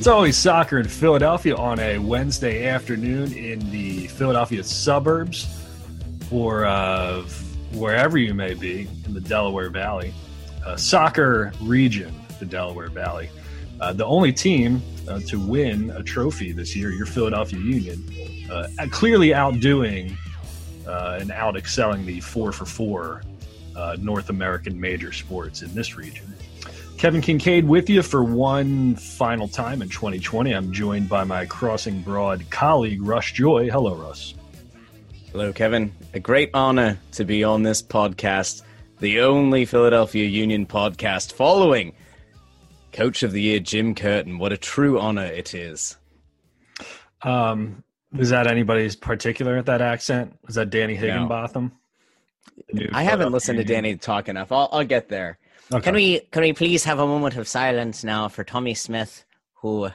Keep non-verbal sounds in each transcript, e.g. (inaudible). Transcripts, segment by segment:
It's always soccer in Philadelphia on a Wednesday afternoon in the Philadelphia suburbs or uh, wherever you may be in the Delaware Valley. Uh, soccer region, the Delaware Valley. Uh, the only team uh, to win a trophy this year, your Philadelphia Union, uh, clearly outdoing uh, and out excelling the four for four North American major sports in this region. Kevin Kinkead with you for one final time in 2020. I'm joined by my Crossing Broad colleague, Russ Joy. Hello, Russ. Hello, Kevin. A great honor to be on this podcast, the only Philadelphia Union podcast following Coach of the Year, Jim Curtin. What a true honor it is. Um, is that anybody's particular at that accent? Is that Danny Higginbotham? No. I haven't listened to Danny talk enough. I'll, I'll get there. Okay. Can we can we please have a moment of silence now for Tommy Smith, who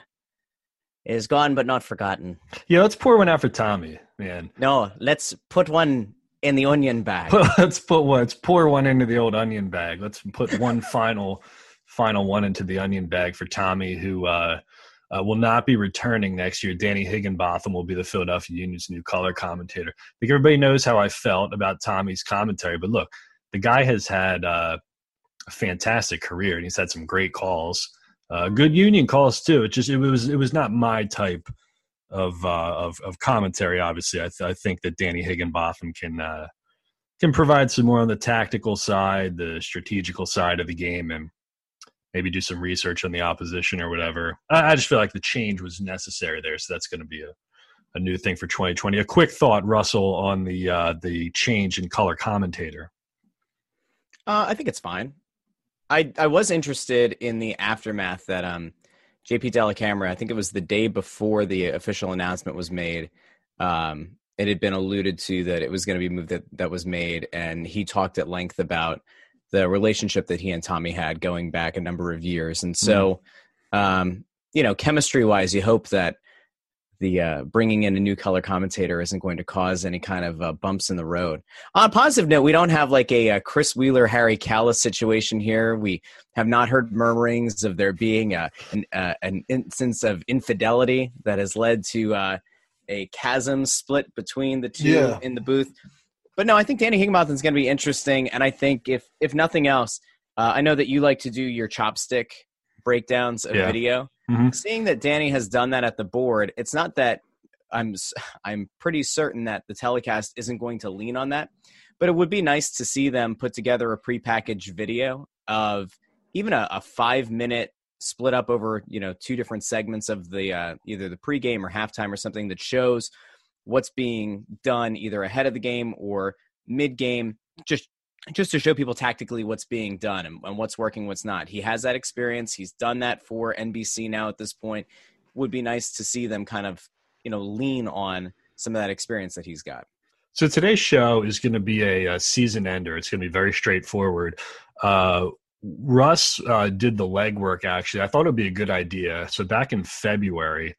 is gone but not forgotten? Yeah, let's pour one out for Tommy, man. No, let's put one in the onion bag. (laughs) let's put one. Let's pour one into the old onion bag. Let's put one (laughs) final, final one into the onion bag for Tommy, who uh, uh, will not be returning next year. Danny Higginbotham will be the Philadelphia Union's new color commentator. I think everybody knows how I felt about Tommy's commentary, but look, the guy has had. Uh, a fantastic career, and he's had some great calls, uh, good union calls too. It just it was it was not my type of uh, of, of commentary. Obviously, I, th- I think that Danny Higginbotham can uh, can provide some more on the tactical side, the strategical side of the game, and maybe do some research on the opposition or whatever. I, I just feel like the change was necessary there, so that's going to be a a new thing for 2020. A quick thought, Russell, on the uh, the change in color commentator. Uh, I think it's fine. I I was interested in the aftermath that um JP Dellacamera, I think it was the day before the official announcement was made. Um, it had been alluded to that it was going to be moved that that was made, and he talked at length about the relationship that he and Tommy had going back a number of years. And so, mm-hmm. um, you know, chemistry wise, you hope that the uh, bringing in a new color commentator isn't going to cause any kind of uh, bumps in the road. On a positive note, we don't have like a, a, Chris Wheeler, Harry Kalas situation here. We have not heard murmurings of there being a, an, uh, an instance of infidelity that has led to uh, a chasm split between the two yeah. in the booth. But no, I think Danny Higginbotham is going to be interesting, and I think if if nothing else, uh, I know that you like to do your chopstick breakdowns of yeah. video. Mm-hmm. Seeing that Danny has done that at the board, it's not that I'm I'm pretty certain that the telecast isn't going to lean on that, but it would be nice to see them put together a prepackaged video of even a, a five minute split up over you know two different segments of the uh, either the pregame or halftime or something that shows what's being done either ahead of the game or mid game just just to show people tactically what's being done and, and, what's working, what's not. He has that experience. He's done that for NBC now at this point. Would be nice to see them kind of, you know, lean on some of that experience that he's got. So today's show is going to be a, a season ender. It's going to be very straightforward. Uh, Russ uh, did the legwork. Actually, I thought it would be a good idea. So back in February,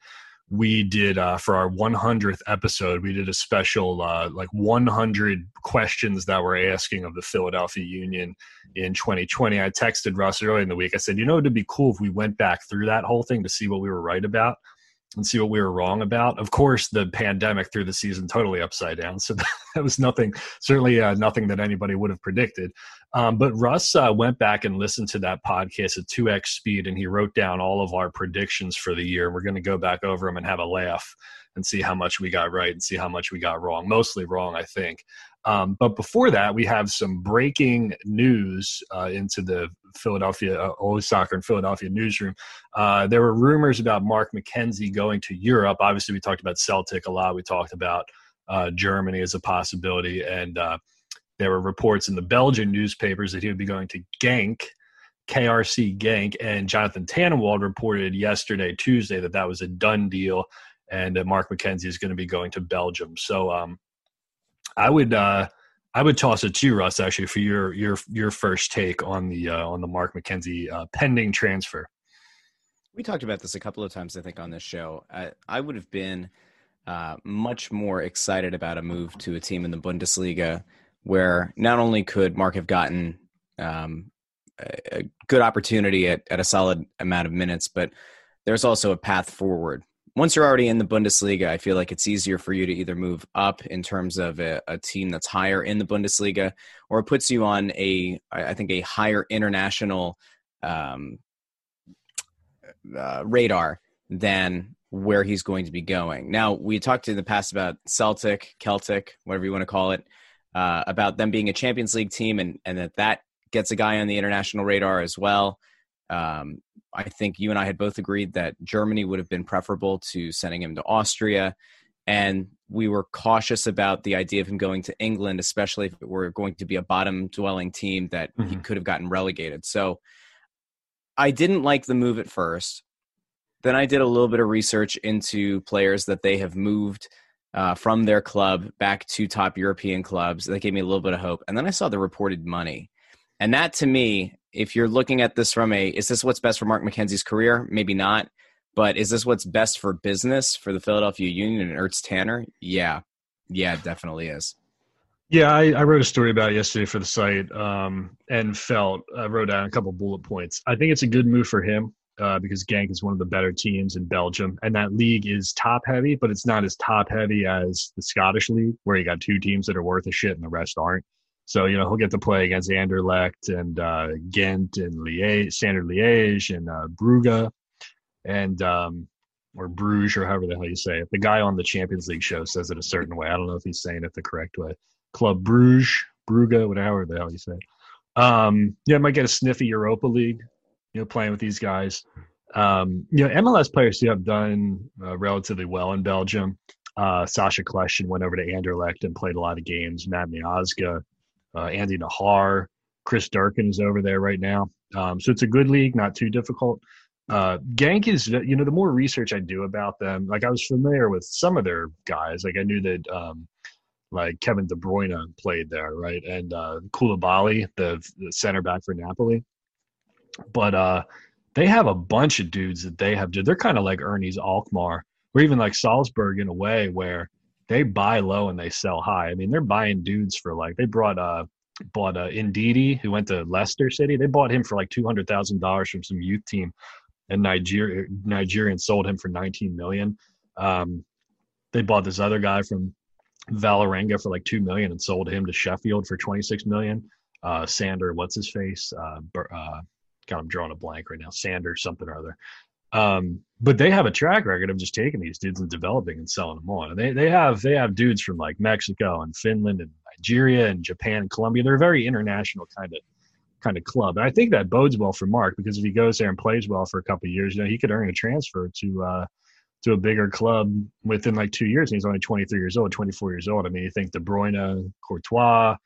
we did uh, for our 100th episode we did a special uh, like 100 questions that we're asking of the philadelphia union in 2020 i texted russ early in the week. I said you know it'd be cool if we went back through that whole thing to see what we were right about and see what we were wrong about. Of course, the pandemic threw the season totally upside down, so (laughs) that was nothing, certainly uh, nothing that anybody would have predicted. Um, but Russ uh, went back and listened to that podcast at 2x speed, and he wrote down all of our predictions for the year. We're going to go back over them and have a laugh and see how much we got right and see how much we got wrong. Mostly wrong, I think. Um, but before that, we have some breaking news uh, into the Philadelphia, uh, Soccer and Philadelphia newsroom. Uh, there were rumors about Mark McKenzie going to Europe. Obviously, we talked about Celtic a lot. We talked about uh, Germany as a possibility. And uh, there were reports in the Belgian newspapers that he would be going to Genk. KRC Genk and Jonathan Tannenwald reported yesterday, Tuesday, that that was a done deal, and that Mark McKenzie is going to be going to Belgium. So, um, I would uh, I would toss it to you, Russ, actually, for your your your first take on the uh, on the Mark McKenzie uh, pending transfer. We talked about this a couple of times, I think, on this show. I, I would have been uh, much more excited about a move to a team in the Bundesliga, where not only could Mark have gotten um, a, good opportunity at, at a solid amount of minutes, but there's also a path forward. Once you're already in the Bundesliga, I feel like it's easier for you to either move up in terms of a, a team that's higher in the Bundesliga, or it puts you on a, I think, a higher international um, uh, radar than where he's going to be going. Now, we talked in the past about Celtic, Celtic, whatever you want to call it, uh, about them being a Champions League team, and and that that gets a guy on the international radar as well. Um, I think you and I had both agreed that Germany would have been preferable to sending him to Austria. And we were cautious about the idea of him going to England, especially if it were going to be a bottom dwelling team that mm-hmm. he could have gotten relegated. So I didn't like the move at first. Then I did a little bit of research into players that they have moved uh, from their club back to top European clubs. That gave me a little bit of hope. And then I saw the reported money. And that to me, if you're looking at this from a, is this what's best for Mark McKenzie's career? Maybe not. But is this what's best for business for the Philadelphia Union and Ernst Tanner? Yeah. Yeah, it definitely is. Yeah, I, I, wrote a story about it yesterday for the site um, and felt, I wrote down a couple bullet points. I think it's a good move for him uh, because Genk is one of the better teams in Belgium. And that league is top heavy, but it's not as top heavy as the Scottish league, where you got two teams that are worth a shit and the rest aren't. So you know he'll get to play against Anderlecht and uh, Ghent and Liège, Standard Liège and uh, Brugge, and um, or Bruges or however the hell you say it. The guy on the Champions League show says it a certain way. I don't know if he's saying it the correct way. Club Bruges, Brugge, whatever the hell you say. Um, yeah, I might get a sniffy Europa League. You know, playing with these guys. Um, you know, MLS players have done uh, relatively well in Belgium. Uh, Sacha Kljestan went over to Anderlecht and played a lot of games. Matt Miazga uh, Andy Najar, Chris Durkin is over there right now. Um, so it's a good league, not too difficult. Uh, Genk is, you know, the more research I do about them, like I was familiar with some of their guys. Like I knew that, um, like Kevin De Bruyne played there, right? And uh, Koulibaly, the, the center back for Napoli. But uh, they have a bunch of dudes that they have. They're kind of like Ernie's Alkmaar, or even like Salzburg in a way, where they buy low and they sell high. I mean, they're buying dudes for like they brought uh bought uh Ndidi who went to Leicester City. They bought him for like two hundred thousand dollars from some youth team, and Nigeria Nigerian sold him for nineteen million. Um, they bought this other guy from Vålerenga for like two million and sold him to Sheffield for twenty six million. Uh, Sander, what's his face? Uh, uh, God, I'm drawing a blank right now. Sander something or other. Um, but they have a track record of just taking these dudes and developing and selling them on. And they they have they have dudes from like Mexico and Finland and Nigeria and Japan and Colombia. They're a very international kind of kind of club. And I think that bodes well for Mark because if he goes there and plays well for a couple years, you know, he could earn a transfer to uh to a bigger club within like two years. And he's only 23 years old, 24 years old. I mean, you think De Bruyne, Courtois,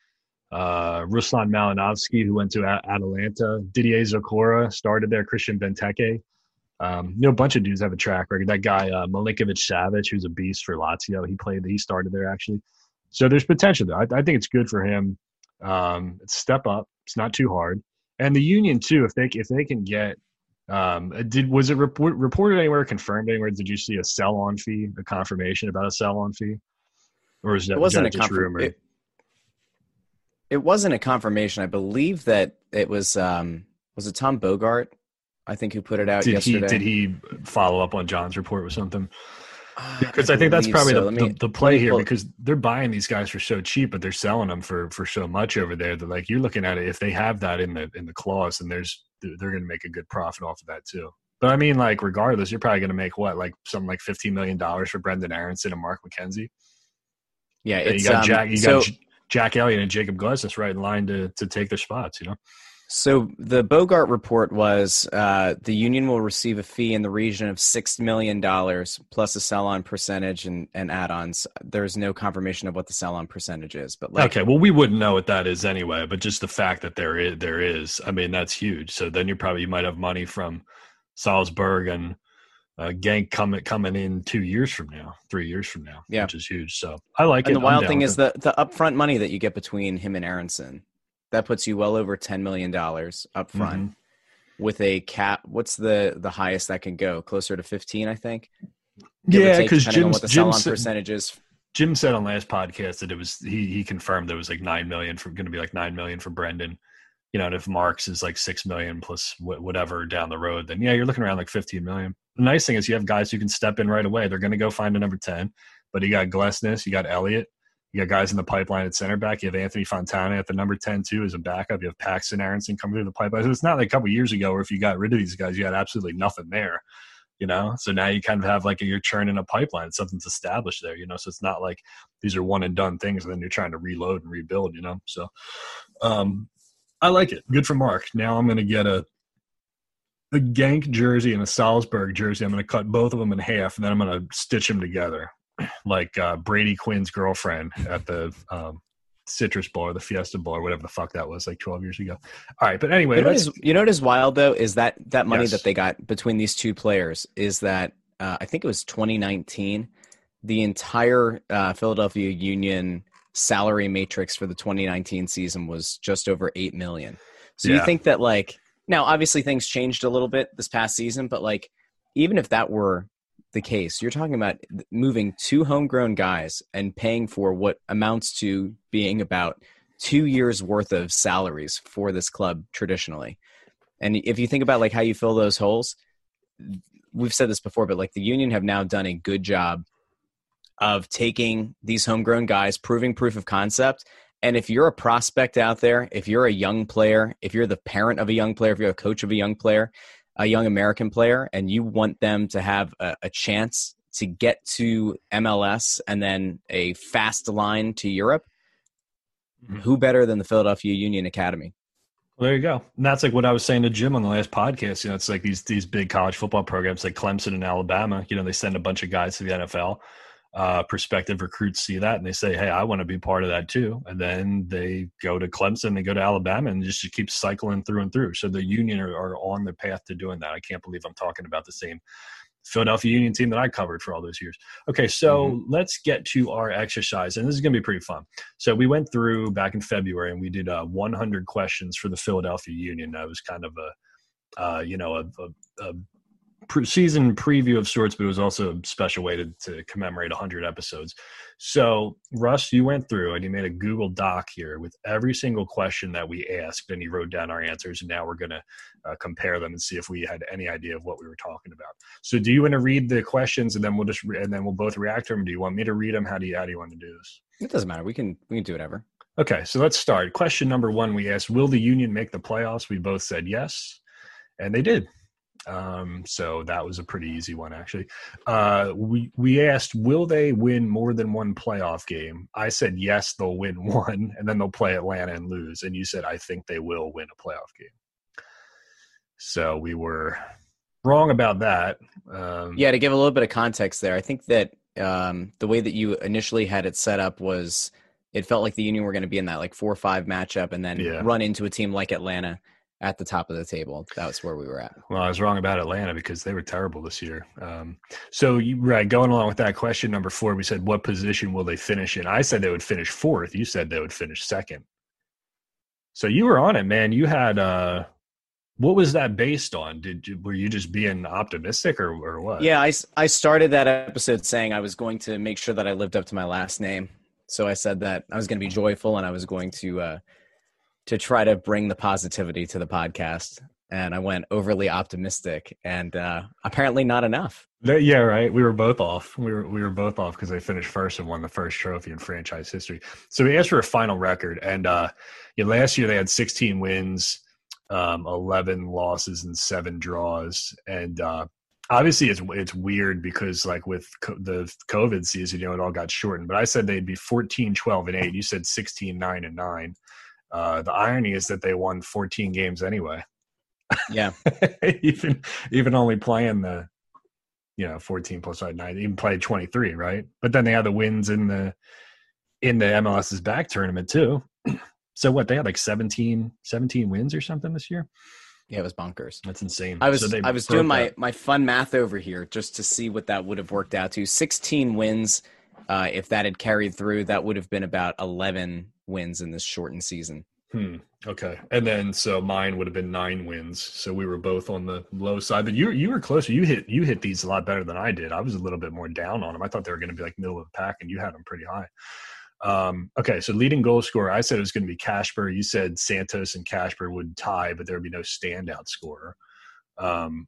uh, Ruslan Malinovsky, who went to Atalanta, Didier Zokora started there, Christian Benteke. Um, you know, a bunch of dudes have a track record. That guy uh, Milinkovic Savic, who's a beast for Lazio, he played. He started there actually. So there's potential there. I, I think it's good for him. Um, step up. It's not too hard. And the union too, if they if they can get, um, did was it report, reported anywhere, confirmed anywhere? Did you see a sell on fee, a confirmation about a sell on fee, or is that it wasn't a just rumor? It, it wasn't a confirmation. I believe that it was. Um, was it Tom Bogert I think who put it out did yesterday. He, did he follow up on John's report with something? Because uh, I, I, think that's probably so. the, me, the, the, play here because they're buying these guys for so cheap, but they're selling them for for so much over there that like you're looking at it. If they have that in the in the clause, and there's they're going to make a good profit off of that too. But I mean, like regardless, you're probably going to make what like something like fifteen million dollars for Brenden Aaronson and Mark McKenzie. Yeah, it's, you got um, Jack, you got Jack Elliott and Jakob Glesnes right in line to to take their spots. You know. So the Bogert report was uh, the union will receive a fee in the region of six million dollars plus a sell-on percentage and, and add-ons. There's no confirmation of what the sell-on percentage is, but like, okay, well we wouldn't know what that is anyway. But just the fact that there is, there is, I mean, that's huge. So then you probably you might have money from Salzburg and uh, Genk coming coming in two years from now, three years from now, yeah. which is huge. So I like it. and it. The wild thing is the the upfront money that you get between him and Aaronson that puts you well over ten million dollars up front mm-hmm. with a cap. What's the the highest that can go? Closer to fifteen, I think. Give yeah, because Jim what the Jim said, percentage is. Jim said on last podcast that it was he he confirmed there was like nine million for going to be like nine million for Brenden, You know, and if Marks is like six million plus whatever down the road, then yeah, you're looking around like fifteen million. the nice thing is you have guys who can step in right away. They're going to go find a number 10, but you got Glesnes, you got Elliott, you got guys in the pipeline at center back. You have Anthony Fontana at the number 10, too, as a backup. You have Paxton Aaronson coming through the pipeline. So it's not like a couple years ago where if you got rid of these guys, you had absolutely nothing there, you know? So now you kind of have like a, you're churning a pipeline. Something's established there, you know? So it's not like these are one and done things and then you're trying to reload and rebuild, you know? So um, I like it. Good for Mark. Now I'm going to get a a Genk jersey and a Salzburg jersey. I'm going to cut both of them in half, and then I'm going to stitch them together (clears throat) like uh, Brady Quinn's girlfriend at the um, Citrus Bowl or the Fiesta Bowl or whatever the fuck that was like 12 years ago. All right, but anyway, you know, what is, you know what is wild though is that that money Yes. that they got between these two players is that uh, I think it was 2019. The entire uh, Philadelphia Union salary matrix for the 2019 season was just over eight million. So you think that like now obviously things changed a little bit this past season, but like even if that were the case, you're talking about moving two homegrown guys and paying for what amounts to being about two years worth of salaries for this club traditionally. And if you think about like how you fill those holes, we've said this before, but like the union have now done a good job of taking these homegrown guys, proving proof of concept. And if you're a prospect out there, if you're a young player, if you're the parent of a young player, if you're a coach of a young player, a young American player, and you want them to have a, a chance to get to MLS and then a fast line to Europe, Mhm. who better than the Philadelphia Union Academy? Well, there you go. And that's like what I was saying to Jim on the last podcast. You know, it's like these these big college football programs like Clemson and Alabama. You know, they send a bunch of guys to the NFL. Uh, prospective recruits see that and they say, "Hey, I want to be part of that too." And then they go to Clemson, they go to Alabama, and just keep cycling through and through. So the Union are, are on the path to doing that. I can't believe I'm talking about the same Philadelphia Union team that I covered for all those years. Okay, so let's get to our exercise, and this is going to be pretty fun. So we went through back in February, and we did uh, 100 questions for the Philadelphia Union. That was kind of a, uh, you know, a, a, a pre- season preview of sorts, but it was also a special way to, to commemorate 100 episodes. So Russ, you went through and you made a Google Doc here with every single question that we asked, and you wrote down our answers. And now we're going to uh, compare them and see if we had any idea of what we were talking about. So, do you want to read the questions, and then we'll just re- and then we'll both react to them? Do you want me to read them? How do you how do you want to do this? It doesn't matter. We can we can do whatever. Okay, so let's start. Question number one: We asked, "Will the Union make the playoffs?" We both said yes, and they did. Um, so that was a pretty easy one, actually. Uh, we we asked, "Will they win more than one playoff game?" I said yes, they'll win (laughs) one, and then they'll play Atlanta and lose. And you said, "I think they will win a playoff game." So we were wrong about that. Um, Yeah, to give a little bit of context there, I think that um, the way that you initially had it set up was it felt like the Union were going to be in that like four or five matchup and then Yeah. run into a team like Atlanta at the top of the table. That was where we were at. Well, I was wrong about Atlanta because they were terrible this year. Um, so, you, right, going along with that question number four, we said, what position will they finish in? I said they would finish fourth. You said they would finish second. So you were on it, man. You had, uh, what was that based on? Did you, were you just being optimistic or, or what? Yeah, I, I started that episode saying I was going to make sure that I lived up to my last name. So I said that I was going to be joyful and I was going to uh, to try to bring the positivity to the podcast. And I went overly optimistic, and uh, apparently not enough. Yeah, right. We were both off. We were we were both off because they finished first and won the first trophy in franchise history. So we asked for a final record, and uh, yeah, last year they had 16 wins, um, 11 losses, and seven draws. And uh, obviously, it's it's weird because like with co- the COVID season, you know, it all got shortened. But I said they'd be 14, 12, and eight. You said 16, nine, and nine. Uh, the irony is that they won 14 games anyway. Yeah, (laughs) even even only playing the you know 14 plus nine even played 23 right but then they had the wins in the in the mls is back tournament too (clears throat) so what they had like 17 17 wins or something this year yeah, it was bonkers. that's insane I was So I was doing my that. my fun math over here just to see what that would have worked out to. 16 wins. Uh, if that had carried through, that would have been about 11 wins in this shortened season. Hmm. Okay. And then so mine would have been nine wins. So we were both on the low side. But you you were closer. You hit you hit these a lot better than I did. I was a little bit more down on them. I thought they were going to be like middle of the pack, and you had them pretty high. Um, okay, so leading goal scorer, I said it was going to be Kacper. You said Santos and Kacper would tie, but there would be no standout scorer. Um,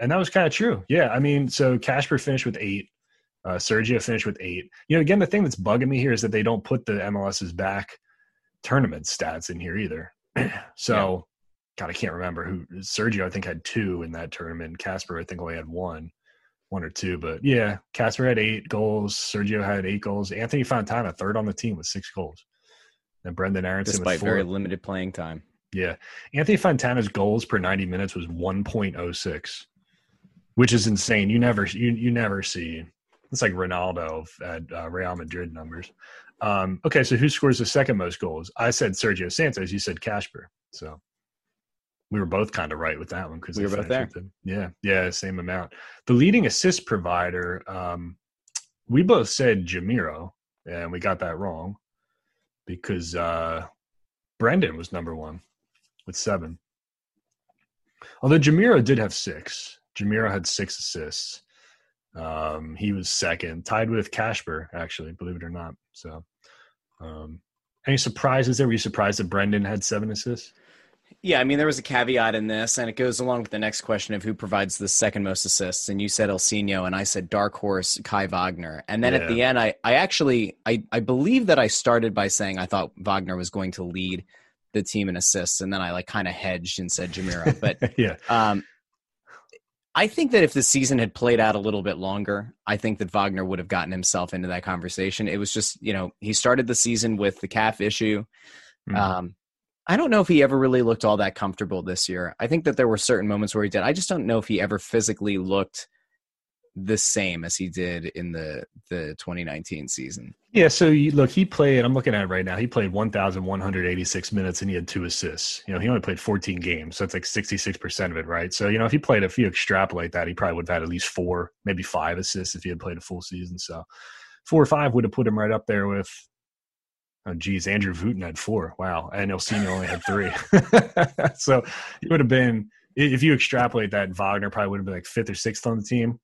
and that was kind of true. Yeah, I mean, so Kacper finished with eight. Uh, Sergio finished with eight. You know, again, the thing that's bugging me here is that they don't put the MLS is back tournament stats in here either. (clears throat) so, yeah. God, I can't remember who Sergio. I think had two in that tournament. Kacper, I think, only had one, one or two. But yeah, Kacper had eight goals. Sergio had eight goals. Anthony Fontana, third on the team with six goals. And Brenden Aaronson, despite very limited playing time. Yeah, Anthony Fontana's goals per ninety minutes was one point oh six, which is insane. You never you you never see it's like Ronaldo at uh, Real Madrid numbers. Um, okay, so who scores the second most goals? I said Sergio Santos. You said Kacper. So we were both kind of right with that one because we were both there. Yeah, yeah, same amount. The leading assist provider, um, we both said Jamiro, and we got that wrong because uh, Brenden was number one with seven. Although Jamiro did have six. Jamiro had six assists. Um, he was second, tied with Kacper, actually, believe it or not. So, um, any surprises there? Were you surprised that Brenden had seven assists? Yeah, I mean, there was a caveat in this, and it goes along with the next question of who provides the second most assists. And you said Ilsinho, and I said dark horse Kai Wagner. And then yeah. at the end, I, I actually, I, I believe that I started by saying I thought Wagner was going to lead the team in assists, and then I like kind of hedged and said Jamiro. But (laughs) yeah, um, I think that if the season had played out a little bit longer, I think that Wagner would have gotten himself into that conversation. It was just, you know, he started the season with the calf issue. Mm-hmm. Um, I don't know if he ever really looked all that comfortable this year. I think that there were certain moments where he did. I just don't know if he ever physically looked the same as he did in the the 2019 season. Yeah, so you, look, he played. I'm looking at it right now. He played 1,186 minutes and he had two assists. You know, he only played 14 games, so it's like 66 percent of it, right? So you know, if he played, if you extrapolate that, he probably would have had at least four, maybe five assists if he had played a full season. So four or five would have put him right up there with. Oh, geez, Andrew Wooten had four. Wow, and Ilsinho only had three. (laughs) so it would have been if you extrapolate that, Wagner probably would have been like fifth or sixth on the team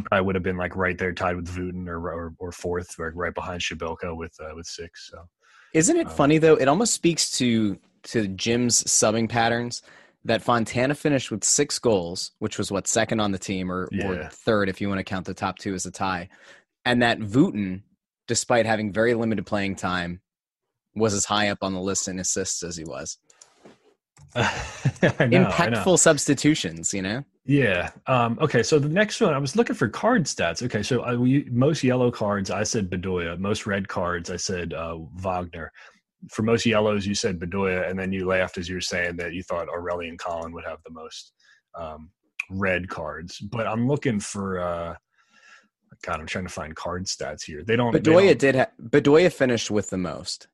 probably would have been like right there tied with Wooten or, or, or fourth, or right behind Przybylko with uh, with six. So, isn't it um, funny though? It almost speaks to to Jim's subbing patterns that Fontana finished with six goals, which was what second on the team or, yeah. or third if you want to count the top two as a tie, and that Wooten, despite having very limited playing time, was as high up on the list in assists as he was. (laughs) know, Impactful substitutions, you know. Yeah. Um, okay. So the next one, I was looking for card stats. Okay. So I, we, most yellow cards, I said Bedoya. Most red cards, I said uh, Wagner. For most yellows, you said Bedoya, and then you laughed as you were saying that you thought Aurelien Collin would have the most um, red cards. But I'm looking for. Uh, God, I'm trying to find card stats here. They don't. Bedoya they don't, did. Ha- Bedoya finished with the most.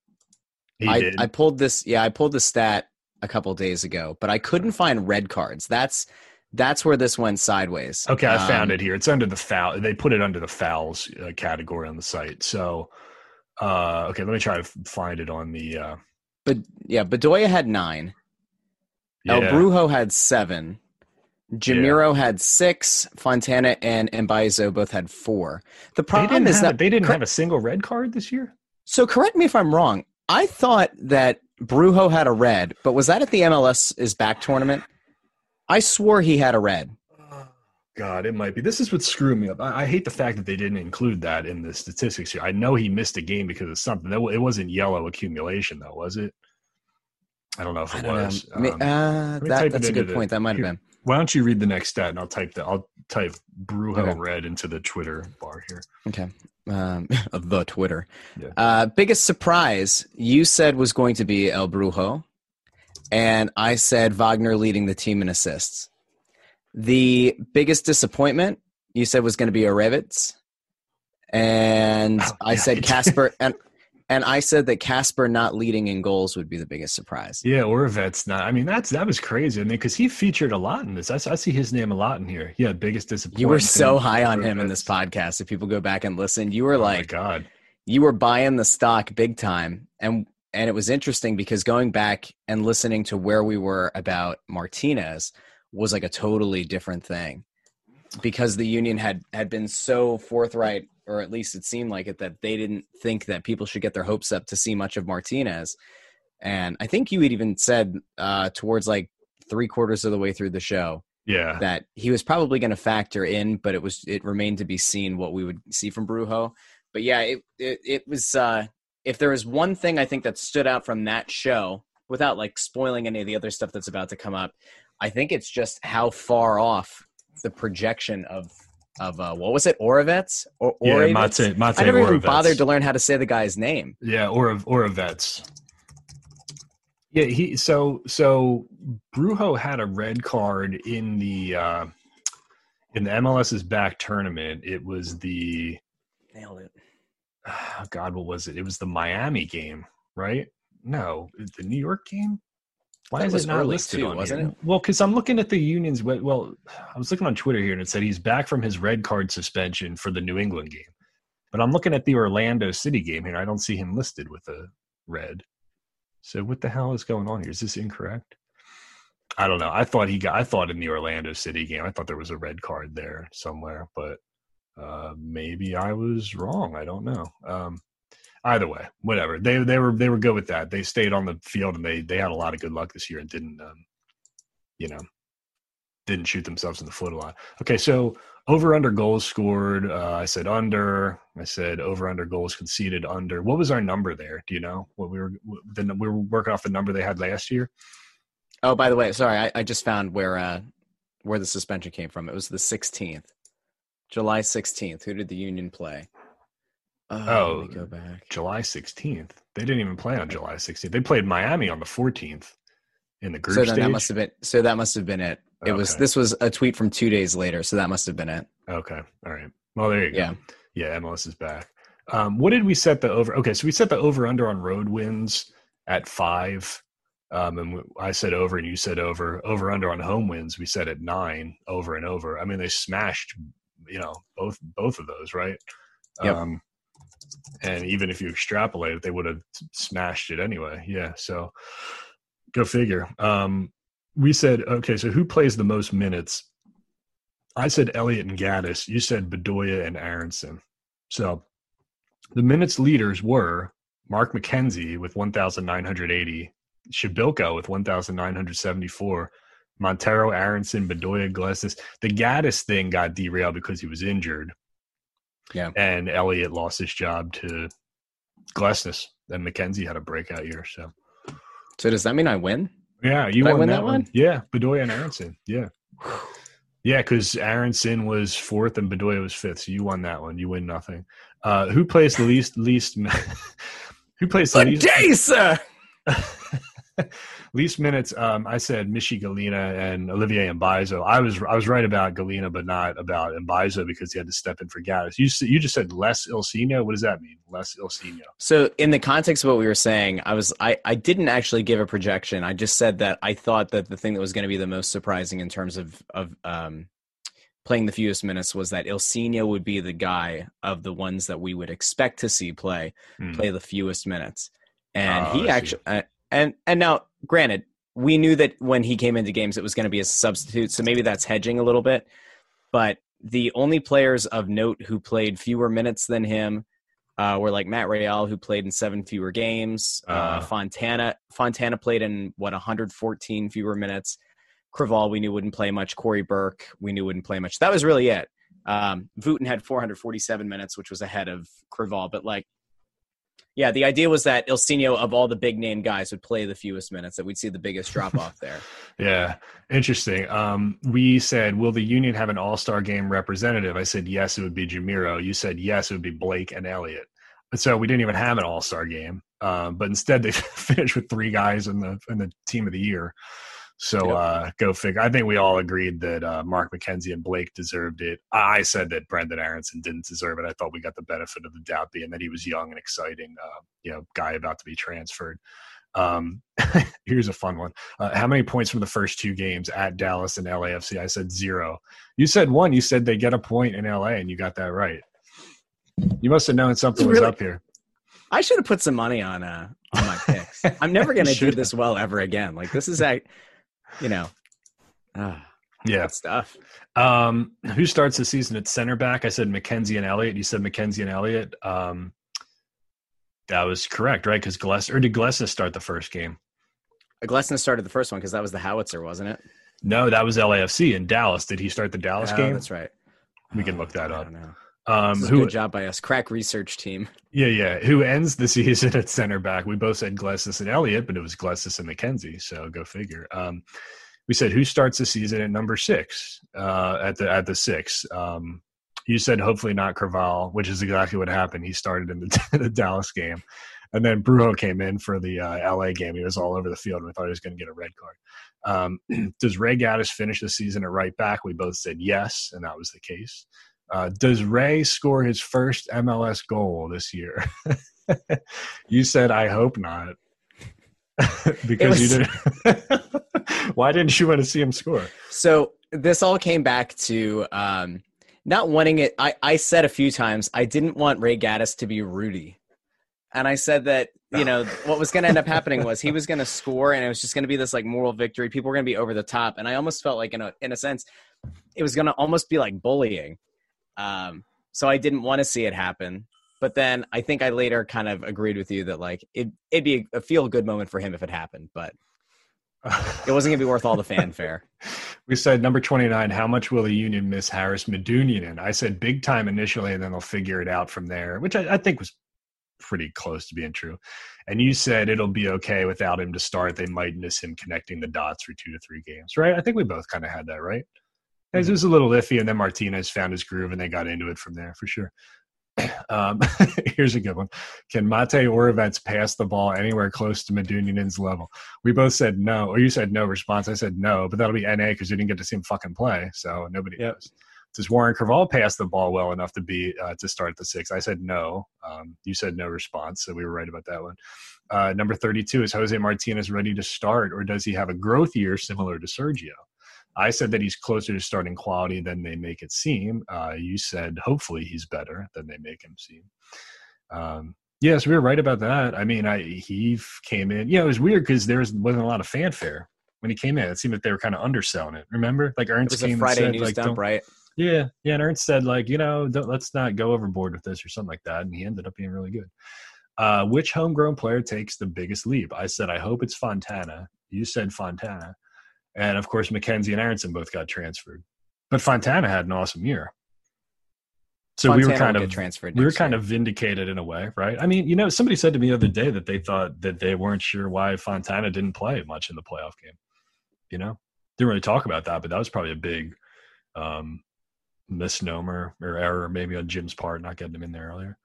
I, did. I pulled this. Yeah, I pulled the stat a couple days ago, but I couldn't find red cards. That's that's where this went sideways. Okay, I um, found it here. It's under the foul. They put it under the fouls uh, category on the site. So, uh, okay, let me try to find it on the. Uh, but yeah, Bedoya had nine. Yeah. El Brujo had seven. Jamiro yeah. had six. Fontana and Mbaizo both had four. The problem is that they didn't cor- have a single red card this year. So correct me if I'm wrong. I thought that Brujo had a red, but was that at the MLS is back tournament? I swore he had a red. God, it might be. This is what's screwing me up. I, I, hate the fact that they didn't include that in the statistics here. I know he missed a game because of something. It wasn't yellow accumulation, though, was it? I don't know if it was. Um, uh, that, that's a good the, point. That might have been. Why don't you read the next stat and I'll type that. I'll type Brujo okay. red into the Twitter bar here. Okay. Um, (laughs) the Twitter. Yeah. Uh, biggest surprise you said was going to be El Brujo and I said Wagner leading the team in assists. The biggest disappointment you said was going to be Oravec, and oh, I said Kacper (laughs) and and I said that Kacper not leading in goals would be the biggest surprise. Yeah, Oravec not. I mean, that's that was crazy. I mean, because he featured a lot in this. I, I, see his name a lot in here. Yeah, biggest disappointment. You were so high on him in this podcast. If people go back and listen, you were oh like, God, you were buying the stock big time. And and it was interesting because going back and listening to where we were about Martinez was like a totally different thing because the union had had been so forthright or at least it seemed like it that they didn't think that people should get their hopes up to see much of Martinez and I think you had even said uh, towards like three quarters of the way through the show Yeah. that he was probably going to factor in, but it was it remained to be seen what we would see from Brujo. But yeah, it it, it was. Uh, if there was one thing I think that stood out from that show, without like spoiling any of the other stuff that's about to come up, I think it's just how far off the projection of of uh, what was it, Oravec or Yeah, Oravec? Mate, Mate I never even bothered to learn how to say the guy's name. Yeah, or or a vets. Yeah, he so so Brujo had a red card in the uh in the MLS is back tournament. It was the Nailed it. Oh (sighs) God, what was it? It was the Miami game, right? No, the New York game. Why That is it not listed too, on wasn't here? it? Well, because I'm looking at the Union's. Well, I was looking on Twitter here, and it said he's back from his red card suspension for the New England game. But I'm looking at the Orlando City game here. I don't see him listed with a red. So what the hell is going on here? Is this incorrect? I don't know. I thought he got. I thought in the Orlando City game, I thought there was a red card there somewhere, but uh, maybe I was wrong. I don't know. Um, either way, whatever. They they were they were good with that. They stayed on the field and they they had a lot of good luck this year and didn't um, you know didn't shoot themselves in the foot a lot. Okay, so over under goals scored. Uh, I said under. I said over under goals conceded under. What was our number there? Do you know what we were? Then we were working off the number they had last year. Oh, by the way, sorry, I, I just found where uh where the suspension came from. It was the 16th, July 16th. Who did the Union play? Oh, let me go back. July 16th. They didn't even play on July 16th. They played Miami on the 14th in the group So that must have been. So that must have been it. It was. This was a tweet from two days later. So that must have been it. Okay. All right. Well, there you go. Yeah. Yeah, MLS is back. Um, what did we set the over? Okay, so we set the over under on road wins at five. Um, and I said over, and you said over. Over under on home wins, we set at nine over and over. I mean, they smashed, you know, both both of those, right? Yep. Um, and even if you extrapolate it, they would have smashed it anyway. Yeah. So go figure. Um, we said okay. So who plays the most minutes? I said Elliott and Gaddis. You said Bedoya and Aaronson. So the minutes leaders were Mark McKenzie with 1,980, Przybylko with 1,974, Monteiro, Aaronson, Bedoya, Glesnes. The Gaddis thing got derailed because he was injured. Yeah. And Elliott lost his job to Glesnes. And McKenzie had a breakout year. So So does that mean I win? yeah, you won win that, that one. one? Yeah, Bedoya and Aaronson. Yeah. Yeah, because Aaronson was fourth and Bedoya was fifth. So you won that one. You win nothing. Uh, who plays the least least? (laughs) who plays the least, sir. (laughs) least minutes? Um, I said Michee Ngalina and Olivier Mbaizo. I was I was right about Ngalina, but not about Mbaizo because he had to step in for Gaddis. You you just said less Ilsinho. What does that mean? Less Ilsinho. So in the context of what we were saying, I was I, I didn't actually give a projection. I just said that I thought that the thing that was going to be the most surprising in terms of of um, playing the fewest minutes was that Ilsinho would be the guy of the ones that we would expect to see play Hmm. play the fewest minutes, and Oh, he actually uh, and and now granted we knew that when he came into games it was going to be a substitute, so maybe that's hedging a little bit, but the only players of note who played fewer minutes than him uh, were like Matt Real, who played in seven fewer games. Uh, Uh. Fontana Fontana played in what 114 fewer minutes. Creavalle we knew wouldn't play much. Cory Burke we knew wouldn't play much. That was really it. Um, Wooten had 447 minutes, which was ahead of Creavalle. But like, yeah, the idea was that Ilsinho of all the big name guys would play the fewest minutes. That we'd see the biggest drop off there. (laughs) Yeah, interesting. Um, we said, will the Union have an All Star game representative? I said yes, it would be Jamiro. You said yes, it would be Blake and Elliott. So we didn't even have an All Star game, um, but instead they (laughs) finished with three guys in the in the team of the year. So Yep. uh, go figure. I think we all agreed that uh, Mark McKenzie and Blake deserved it. I said that Brenden Aaronson didn't deserve it. I thought we got the benefit of the doubt, being that he was young and exciting, uh, you know, guy about to be transferred. Um, (laughs) here's a fun one. Uh, how many points from the first two games at Dallas and LAFC? I said zero. You said one. You said they get a point in LA, and you got that right. You must have known something was up here. I should have put some money on uh on my picks. (laughs) I'm never going to do this well ever again. Like this is a, you know, ah, Yeah. stuff. Um, who starts the season at center back? I said McKenzie and Elliott. You said McKenzie and Elliott. Um, that was correct, right? Because Gless or did Glesnes start the first game? Glesnes started the first one because that was the howitzer, wasn't it? No, that was LAFC in Dallas. Did he start the Dallas Oh, game? That's right. We can look that I up. Um, who? good job by us. Crack research team. Yeah, yeah. Who ends the (laughs) season at center back? We both said Glesnes and Elliott, but it was Glesnes and McKenzie. So go figure. Um, we said who starts the season at number six? Uh, at the at the six. Um, you said hopefully not Creavalle, which is exactly what happened. He started in the, (laughs) the Dallas game, and then Brujo came in for the uh, LA game. He was all over the field. and We thought he was going to get a red card. Um, (clears throat) does Ray Gaddis finish the season at right back? We both said yes, and that was the case. Uh, does Ray score his first MLS goal this year? (laughs) you said, I hope not. (laughs) because you didn't. (laughs) Why didn't you want to see him score? So this all came back to um, not wanting it. I, I said a few times I didn't want Ray Gaddis to be Rudy, and I said that you know what was going to end up happening was he was going to score, and it was just going to be this like moral victory. People were going to be over the top, and I almost felt like in a in a sense, it was going to almost be like bullying. Um, so I didn't want to see it happen. But then I think I later kind of agreed with you that like it it'd be a feel good moment for him if it happened, but it wasn't gonna be worth all the fanfare. (laughs) we said number 29, how much will the union miss Haris Medunjanin? And I said big time initially, and then they'll figure it out from there, which I, I think was pretty close to being true. And you said it'll be okay without him to start. They might miss him connecting the dots for two to three games, right? I think we both kind of had that, right? It was a little iffy, and then Martinez found his groove, and they got into it from there for sure. (clears throat) Um, (laughs) here's a good one. Can Mate Oravec pass the ball anywhere close to Medunjanin's level? We both said no, or you said no response. I said no, but that'll be NA because you didn't get to see him fucking play, so nobody Yep. knows. Does Warren Creavalle pass the ball well enough to be uh, to start the six? I said no. Um, you said no response, so we were right about that one. Uh, number 32 is Jose Martinez ready to start, or does he have a growth year similar to Sergio? I said that he's closer to starting quality than they make it seem. Uh, you said hopefully he's better than they make him seem. Um, yes, we were right about that. I mean, I he came in. Yeah, it was weird because there was, wasn't a lot of fanfare when he came in. It seemed like they were kind of underselling it. Remember, like It Ernst was a came Friday and said, news like, dump, right? yeah, yeah. And Ernst said, like, you know, don't, let's not go overboard with this or something like that. And he ended up being really good. Uh, which homegrown player takes the biggest leap? I said, I hope it's Fontana. You said Fontana. And of course, McKenzie and Aaronson both got transferred. But Fontana had an awesome year. So we were kind of transferred. we were kind year. of vindicated in a way, right? I mean, you know, somebody said to me the other day that they thought that they weren't sure why Fontana didn't play much in the playoff game. You know, didn't really talk about that, but that was probably a big um, misnomer or error, maybe on Jim's part, not getting him in there earlier.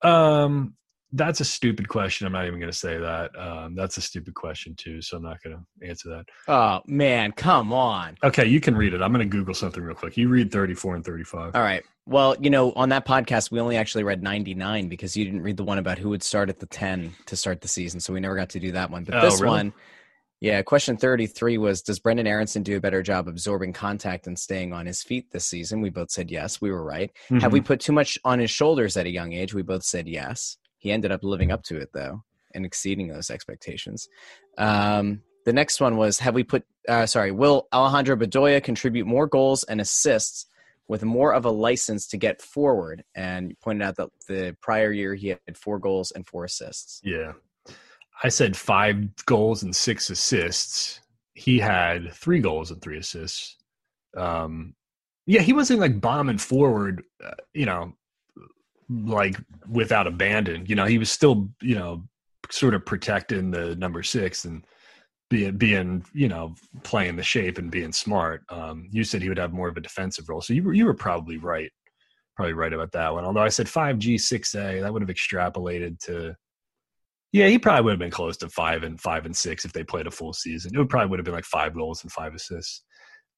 Um, that's a stupid question. I'm not even going to say that. Um, that's a stupid question too, so I'm not going to answer that. Oh man, come on. Okay, you can read it. I'm going to Google something real quick. You read 34 and 35. All right. Well, you know, on that podcast, we only actually read 99 because you didn't read the one about who would start at the 10 to start the season. So we never got to do that one. But Oh, this really? one, yeah, question 33 was Does Brenden Aaronson do a better job absorbing contact and staying on his feet this season? We both said yes. We were right. Have we put too much on his shoulders at a young age? We both said yes. He ended up living up to it, though, and exceeding those expectations. Um, the next one was Have we put, uh, sorry, will Alejandro Bedoya contribute more goals and assists with more of a license to get forward? And you pointed out that the prior year he had four goals and four assists. Yeah. I said five goals and six assists. He had three goals and three assists. Um, yeah, he wasn't like bombing forward, uh, you know, like without abandon. You know, he was still, you know, sort of protecting the number six and being, being, you know, playing the shape and being smart. Um, you said he would have more of a defensive role, so you were you were probably right, probably right about that one. Although I said five G six A, that would have extrapolated to yeah, he probably would have been close to five and five and six if they played a full season. It would probably would have been like five goals and five assists.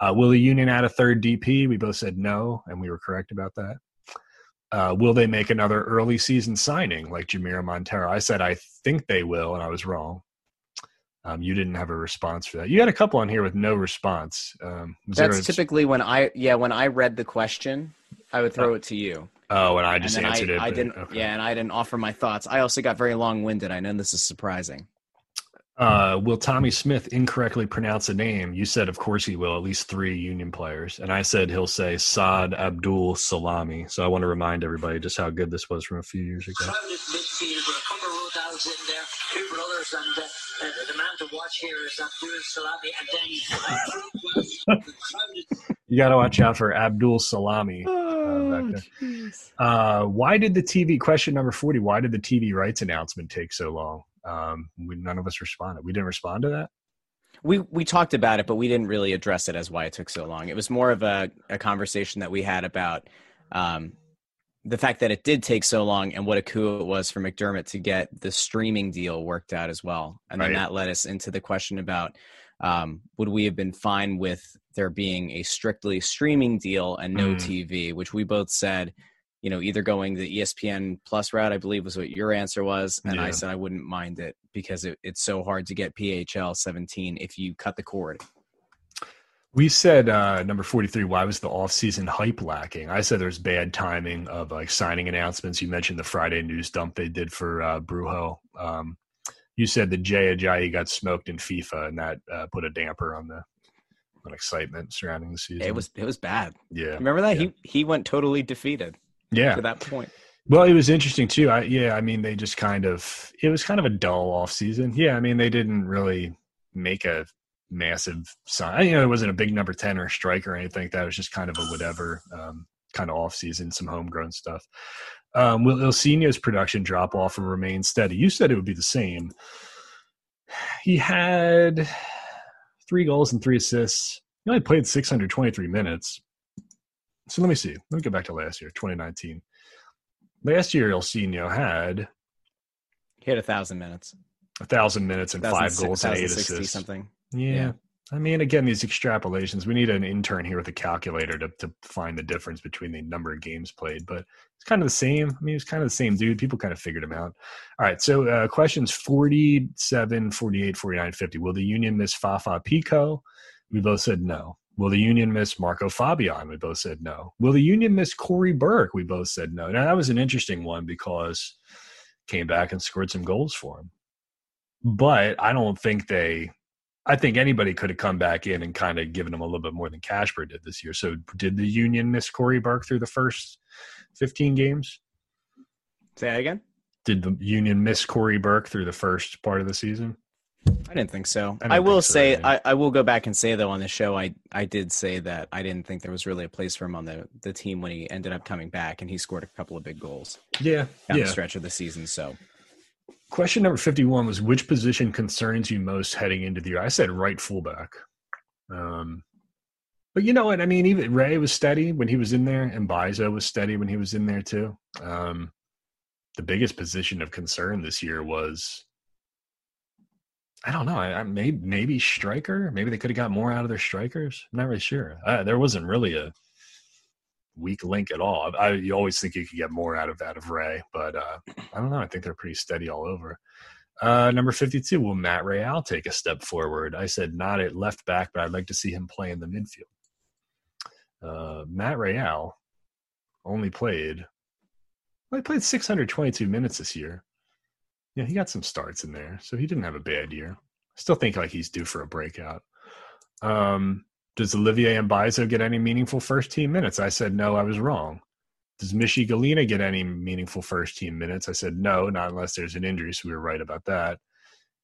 Uh, will the Union add a third DP? We both said no, and we were correct about that. Uh, will they make another early season signing like Jamiro Monteiro? I said I think they will, and I was wrong. Um, you didn't have a response for that. You had a couple on here with no response. Um, That's typically when I, yeah, when I read the question, I would throw it to you. oh, and I just and answered I, it. I but- didn't, okay. yeah, and I didn't offer my thoughts. I also got very long winded. I know this is surprising. Uh, will Tommy Smith incorrectly pronounce a name? You said, of course he will. At least three Union players, and I said he'll say Saad Abdul Salami. So I want to remind everybody just how good this was from a few years ago. Crowded midfield with a couple of Rodals in there, two brothers, and uh, uh, the man to watch here is Abdul Salami, and then crowded. (laughs) You got to watch out for Abdul Salami. Oh, back Uh, why did the TV question number forty? Why did the TV rights announcement take so long? Um, we, none of us responded. We didn't respond to that. we we talked about it, but we didn't really address it as why it took so long. It was more of a, a conversation that we had about um, the fact that it did take so long and what a coup it was for McDermott to get the streaming deal worked out as well. And then Right. that led us into the question about um, would we have been fine with there being a strictly streaming deal and no Mm. TV, which we both said, you know, either going the ESPN Plus route, I believe was what your answer was. And I said I wouldn't mind it because it, it's so hard to get PHL 17 if you cut the cord. We said uh, number 43, why was the offseason hype lacking? I said there's bad timing of like signing announcements. You mentioned the Friday news dump they did for uh, Brujo. Um, you said that Jay Ajayi got smoked in FIFA and that uh, put a damper on the on excitement surrounding the season. It was it was bad. yeah. Remember that? Yeah. He he went totally defeated Yeah. to that point. Well, it was interesting too. I, yeah, I mean, they just kind of it was kind of a dull off season. Yeah, I mean, they didn't really make a massive sign. You know, it wasn't a big number ten or a striker or anything like that. It was just kind of a whatever um, kind of off season, some homegrown stuff. Um, will Ilsinho's production drop off or remain steady? You said it would be the same. He had three goals and three assists. He only played 623 minutes. So let me see. Let me go back to last year, 2019. Last year, Ilsinho had He had a thousand minutes. a thousand minutes and five 1,060 goals and eight assists. something. Yeah. Yeah. I mean, again, these extrapolations, we need an intern here with a calculator to, to find the difference between the number of games played, but it's kind of the same. I mean, it's kind of the same dude. People kind of figured him out. All right. So, uh, questions 47, 48, 49, 50. Will the Union miss Fafa Picault? We both said no. Will the Union miss Marco Fabian? We both said no. Will the Union miss Cory Burke? We both said no. Now, that was an interesting one because came back and scored some goals for him. But I don't think they I think anybody could have come back in and kind of given him a little bit more than Kacper did this year. So did the Union miss Cory Burke through the first 15 games? Say that again? Did the Union miss Cory Burke through the first part of the season? I didn't think so. I I, will so say. I, I will go back and say though on the show I I did say that I didn't think there was really a place for him on the, the team when he ended up coming back and he scored a couple of big goals Yeah. down yeah. the stretch of the season. So Question number 51 was which position concerns you most heading into the year? I said right fullback. Um, but you know what? I mean, even Ray was steady when he was in there, and Mbaizo was steady when he was in there too. Um, the biggest position of concern this year was, I don't know, I, I maybe maybe striker. Maybe they could have got more out of their strikers. I'm not really sure. Uh, there wasn't really a weak link at all. I, you always think you could get more out of out of Ray, but uh, I don't know. I think they're pretty steady all over. Uh, number 52, will Matt Real take a step forward? I said not at left back, but I'd like to see him play in the midfield. Uh, Matt Real only played, well, he played 622 minutes this year. Yeah, he got some starts in there, so he didn't have a bad year. I Still think like he's due for a breakout. Um, does Olivier Mbaizo get any meaningful first team minutes? I said no, I was wrong. Does Michee Ngalina get any meaningful first team minutes? I said no, not unless there's an injury, so we were right about that.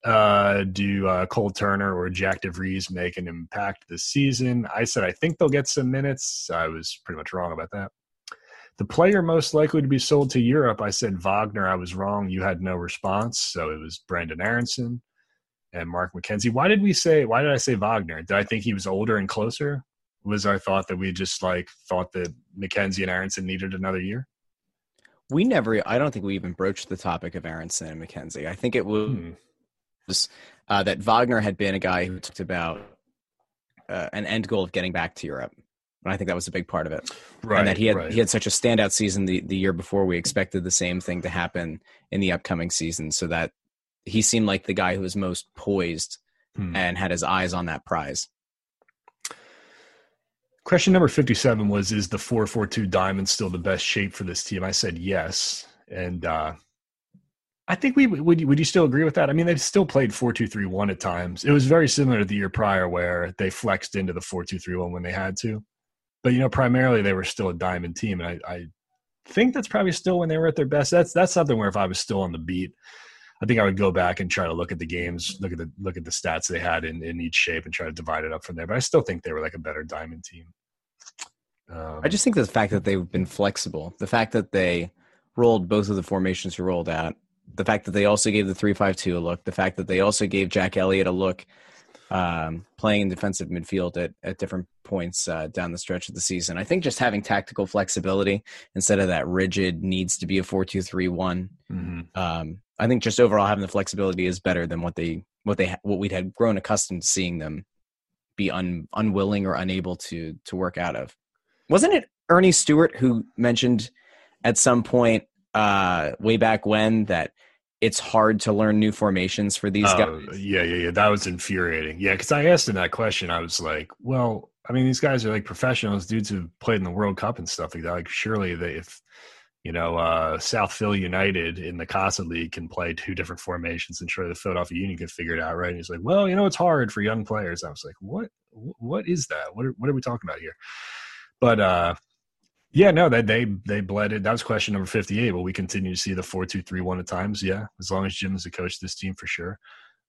Uh, do uh, Cole Turner or Jack DeVries make an impact this season? I said I think they'll get some minutes. I was pretty much wrong about that. The player most likely to be sold to Europe, I said Wagner. I was wrong. You had no response, so it was Brenden Aaronson and Mark McKenzie. Why did we say? Why did I say Wagner? Did I think he was older and closer? Was our thought that we just like thought that McKenzie and Aaronson needed another year? we never I don't think we even broached the topic of Aaronson and McKenzie. I think it was Hmm. uh, that Wagner had been a guy who talked about uh, an end goal of getting back to Europe. And I think that was a big part of it. Right. and that he had right. he had such a standout season the, the year before. We expected the same thing to happen in the upcoming season, so that he seemed like the guy who was most poised Hmm. and had his eyes on that prize. Question number 57 was Is the 442 diamond still the best shape for this team? I said yes. And uh, I think we would. You, would you still agree with that? I mean, they still played four two three one at times. It was very similar to the year prior, where they flexed into the four two three one when they had to. But you know, primarily they were still a diamond team, and I, I think that's probably still when they were at their best. That's that's something where if I was still on the beat, I think I would go back and try to look at the games, look at the look at the stats they had in, in each shape, and try to divide it up from there. But I still think they were like a better diamond team. Um, I just think the fact that they've been flexible, the fact that they rolled both of the formations you rolled out, the fact that they also gave the three five two a look, the fact that they also gave Jack Elliott a look um, playing in defensive midfield at, at different points uh, down the stretch of the season. I think just having tactical flexibility instead of that rigid needs to be a four two three one. Mm-hmm. Um, I think just overall having the flexibility is better than what they what they what we'd had grown accustomed to seeing them be un, unwilling or unable to to work out of. Wasn't it Earnie Stewart who mentioned at some point uh, way back when that it's hard to learn new formations for these uh, guys. Yeah, yeah, yeah. That was infuriating. Yeah, because I asked him that question. I was like, well, I mean, these guys are like professionals, dudes who played in the World Cup and stuff like that. Like, surely they, if you know, uh, South Philly United in the Casa League can play two different formations, and surely the Philadelphia Union can figure it out, right? And he's like, well, you know, it's hard for young players. I was like, what? What is that? What are, what are we talking about here? But uh, yeah, no, they they they bled it. That was question number fifty eight. Will we continue to see the four two three one at times? Yeah, as long as Jim is the coach of this team for sure.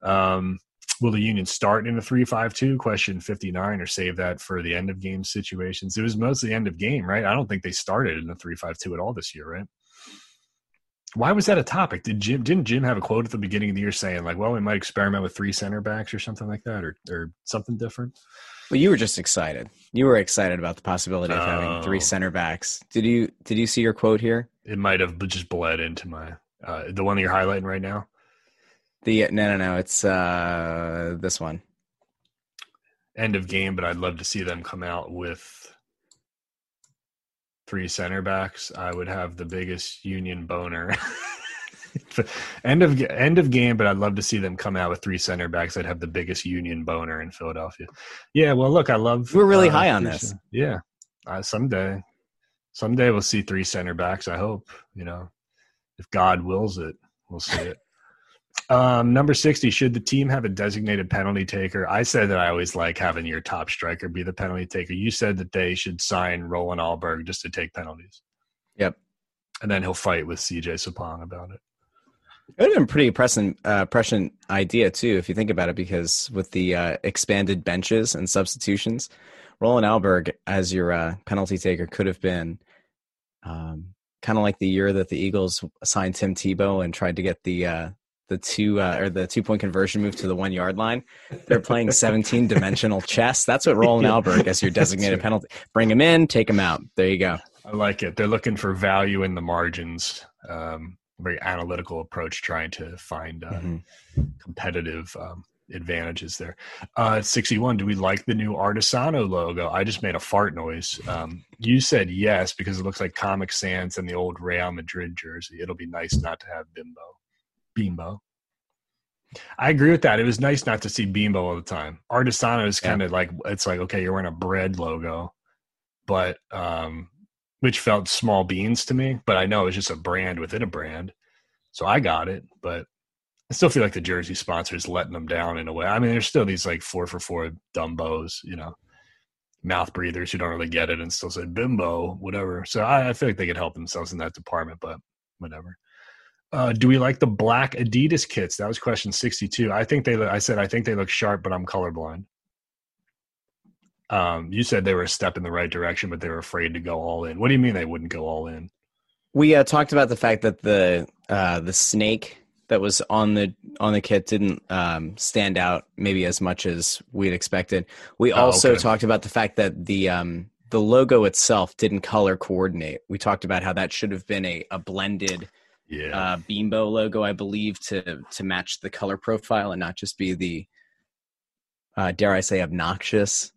Um, will the Union start in a three five two? Question fifty nine, or save that for the end of game situations? It was mostly end of game, right? I don't think they started in a three five two at all this year, right? Why was that a topic? Did Jim didn't Jim have a quote at the beginning of the year saying like, "Well, we might experiment with three center backs or something like that, or or something different"? Well, you were just excited. You were excited about the possibility of having three center backs. Did you did you see your quote here? It might have just bled into my uh, the one that you're highlighting right now. The no no no, it's uh, this one. End of game, but I'd love to see them come out with three center backs. I would have the biggest union boner. (laughs) (laughs) end of end of game, but I'd love to see them come out with three center backs that have the biggest union boner in Philadelphia. Yeah, well, look, I love. We're really uh, high on this. Yeah, uh, someday, someday we'll see three center backs. I hope you know, if God wills it, we'll see it. (laughs) Um, number 60, should the team have a designated penalty taker? I said that I always like having your top striker be the penalty taker. You said that they should sign Roland Alberg just to take penalties. Yep. And then he'll fight with CJ Sapong about it. It would have been a pretty prescient, uh, prescient idea too, if you think about it, because with the uh, expanded benches and substitutions, Roland Alberg as your uh, penalty taker could have been um, kind of like the year that the Eagles signed Tim Tebow and tried to get the uh, the two uh, or the two point conversion move to the one yard line. They're playing 17 (laughs) dimensional chess. That's what Roland Alberg as your (laughs) designated penalty. Bring him in, take him out. There you go. I like it. They're looking for value in the margins. Um, very analytical approach trying to find uh, mm-hmm. competitive um, advantages there. Uh, 61, do we like the new Artesano logo? I just made a fart noise. Um, you said yes because it looks like Comic Sans and the old Real Madrid jersey. It'll be nice not to have Bimbo. Bimbo. I agree with that. It was nice not to see Bimbo all the time. Artesano is kind of yeah. like it's like okay, you're wearing a bread logo, but um, which felt small beans to me, but I know it's just a brand within a brand. So I got it, but I still feel like the jersey sponsor is letting them down in a way. I mean, there's still these like four for four dumbos, you know, mouth breathers who don't really get it and still say bimbo, whatever. So I, I feel like they could help themselves in that department, but whatever. Uh, do we like the black Adidas kits? That was question 62. I think they, I said, I think they look sharp, but I'm colorblind. Um, you said they were a step in the right direction, but they were afraid to go all in. What do you mean they wouldn't go all in? We uh, talked about the fact that the uh, the snake that was on the on the kit didn't um, stand out maybe as much as we'd expected. We oh, also okay. talked about the fact that the um, the logo itself didn't color coordinate. We talked about how that should have been a, a blended yeah. uh, Bimbo logo, I believe, to to match the color profile and not just be the uh, dare I say obnoxious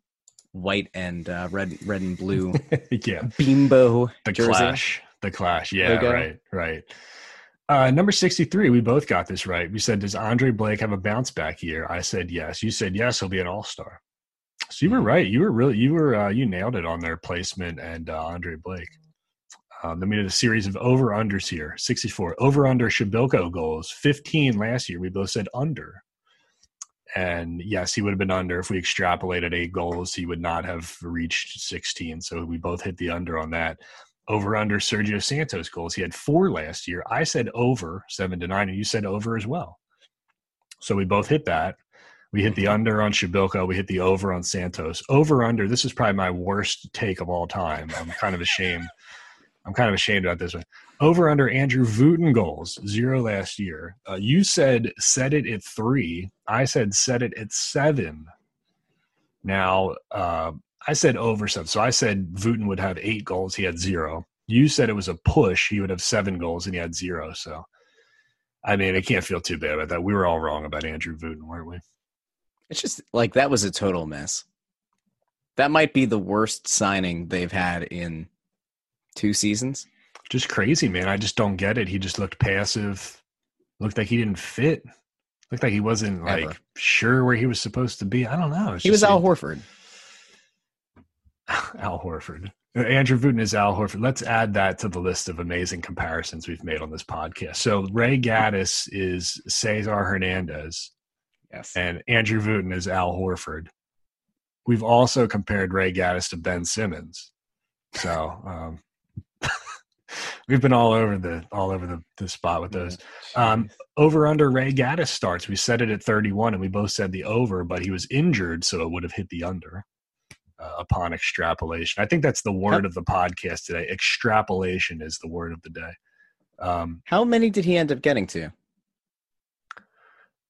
white and uh, red, red and blue. (laughs) yeah, bimbo. The jersey. clash. The clash. Yeah, right, right. Uh, number 63, we both got this right. We said, Does Andre Blake have a bounce back year? I said yes. You said yes, he'll be an all star. So you were right. You were really, you were, uh, you nailed it on their placement and uh, Andre Blake. Um, then we did a series of over unders here 64. Over under Przybylko goals, 15 last year. We both said under. And yes, he would have been under. If we extrapolated eight goals, he would not have reached 16. So we both hit the under on that. Over under Sergio Santos goals. He had four last year. I said over seven to nine, and you said over as well. So we both hit that. We hit the mm-hmm. under on Przybylko. We hit the over on Santos. Over under. This is probably my worst take of all time. I'm kind of ashamed. I'm kind of ashamed about this one. Over under Andrew Wooten goals, zero last year. Uh, you said set it at three. I said set it at seven. Now, uh, I said over seven. So I said Wooten would have eight goals. He had zero. You said it was a push. He would have seven goals and he had zero. So, I mean, I can't feel too bad about that. We were all wrong about Andrew Wooten, weren't we? It's just like that was a total mess. That might be the worst signing they've had in two seasons. Just crazy, man. I just don't get it. He just looked passive. Looked like he didn't fit. Looked like he wasn't like Ever. sure where he was supposed to be. I don't know. He was Al Horford. (sighs) Al Horford. Uh, Andrew Wooten is Al Horford. Let's add that to the list of amazing comparisons we've made on this podcast. So Ray Gaddis is Cesar Hernandez, Yes. and Andrew Wooten is Al Horford. We've also compared Ray Gaddis to Ben Simmons. So um, (laughs) we've been all over the all over the, the spot with those. Um, over under Ray Gaddis starts. We set it at 31 and we both said the over, but he was injured, so it would have hit the under uh, upon extrapolation. I think that's the word of the podcast today. Extrapolation is the word of the day. Um, How many did he end up getting to?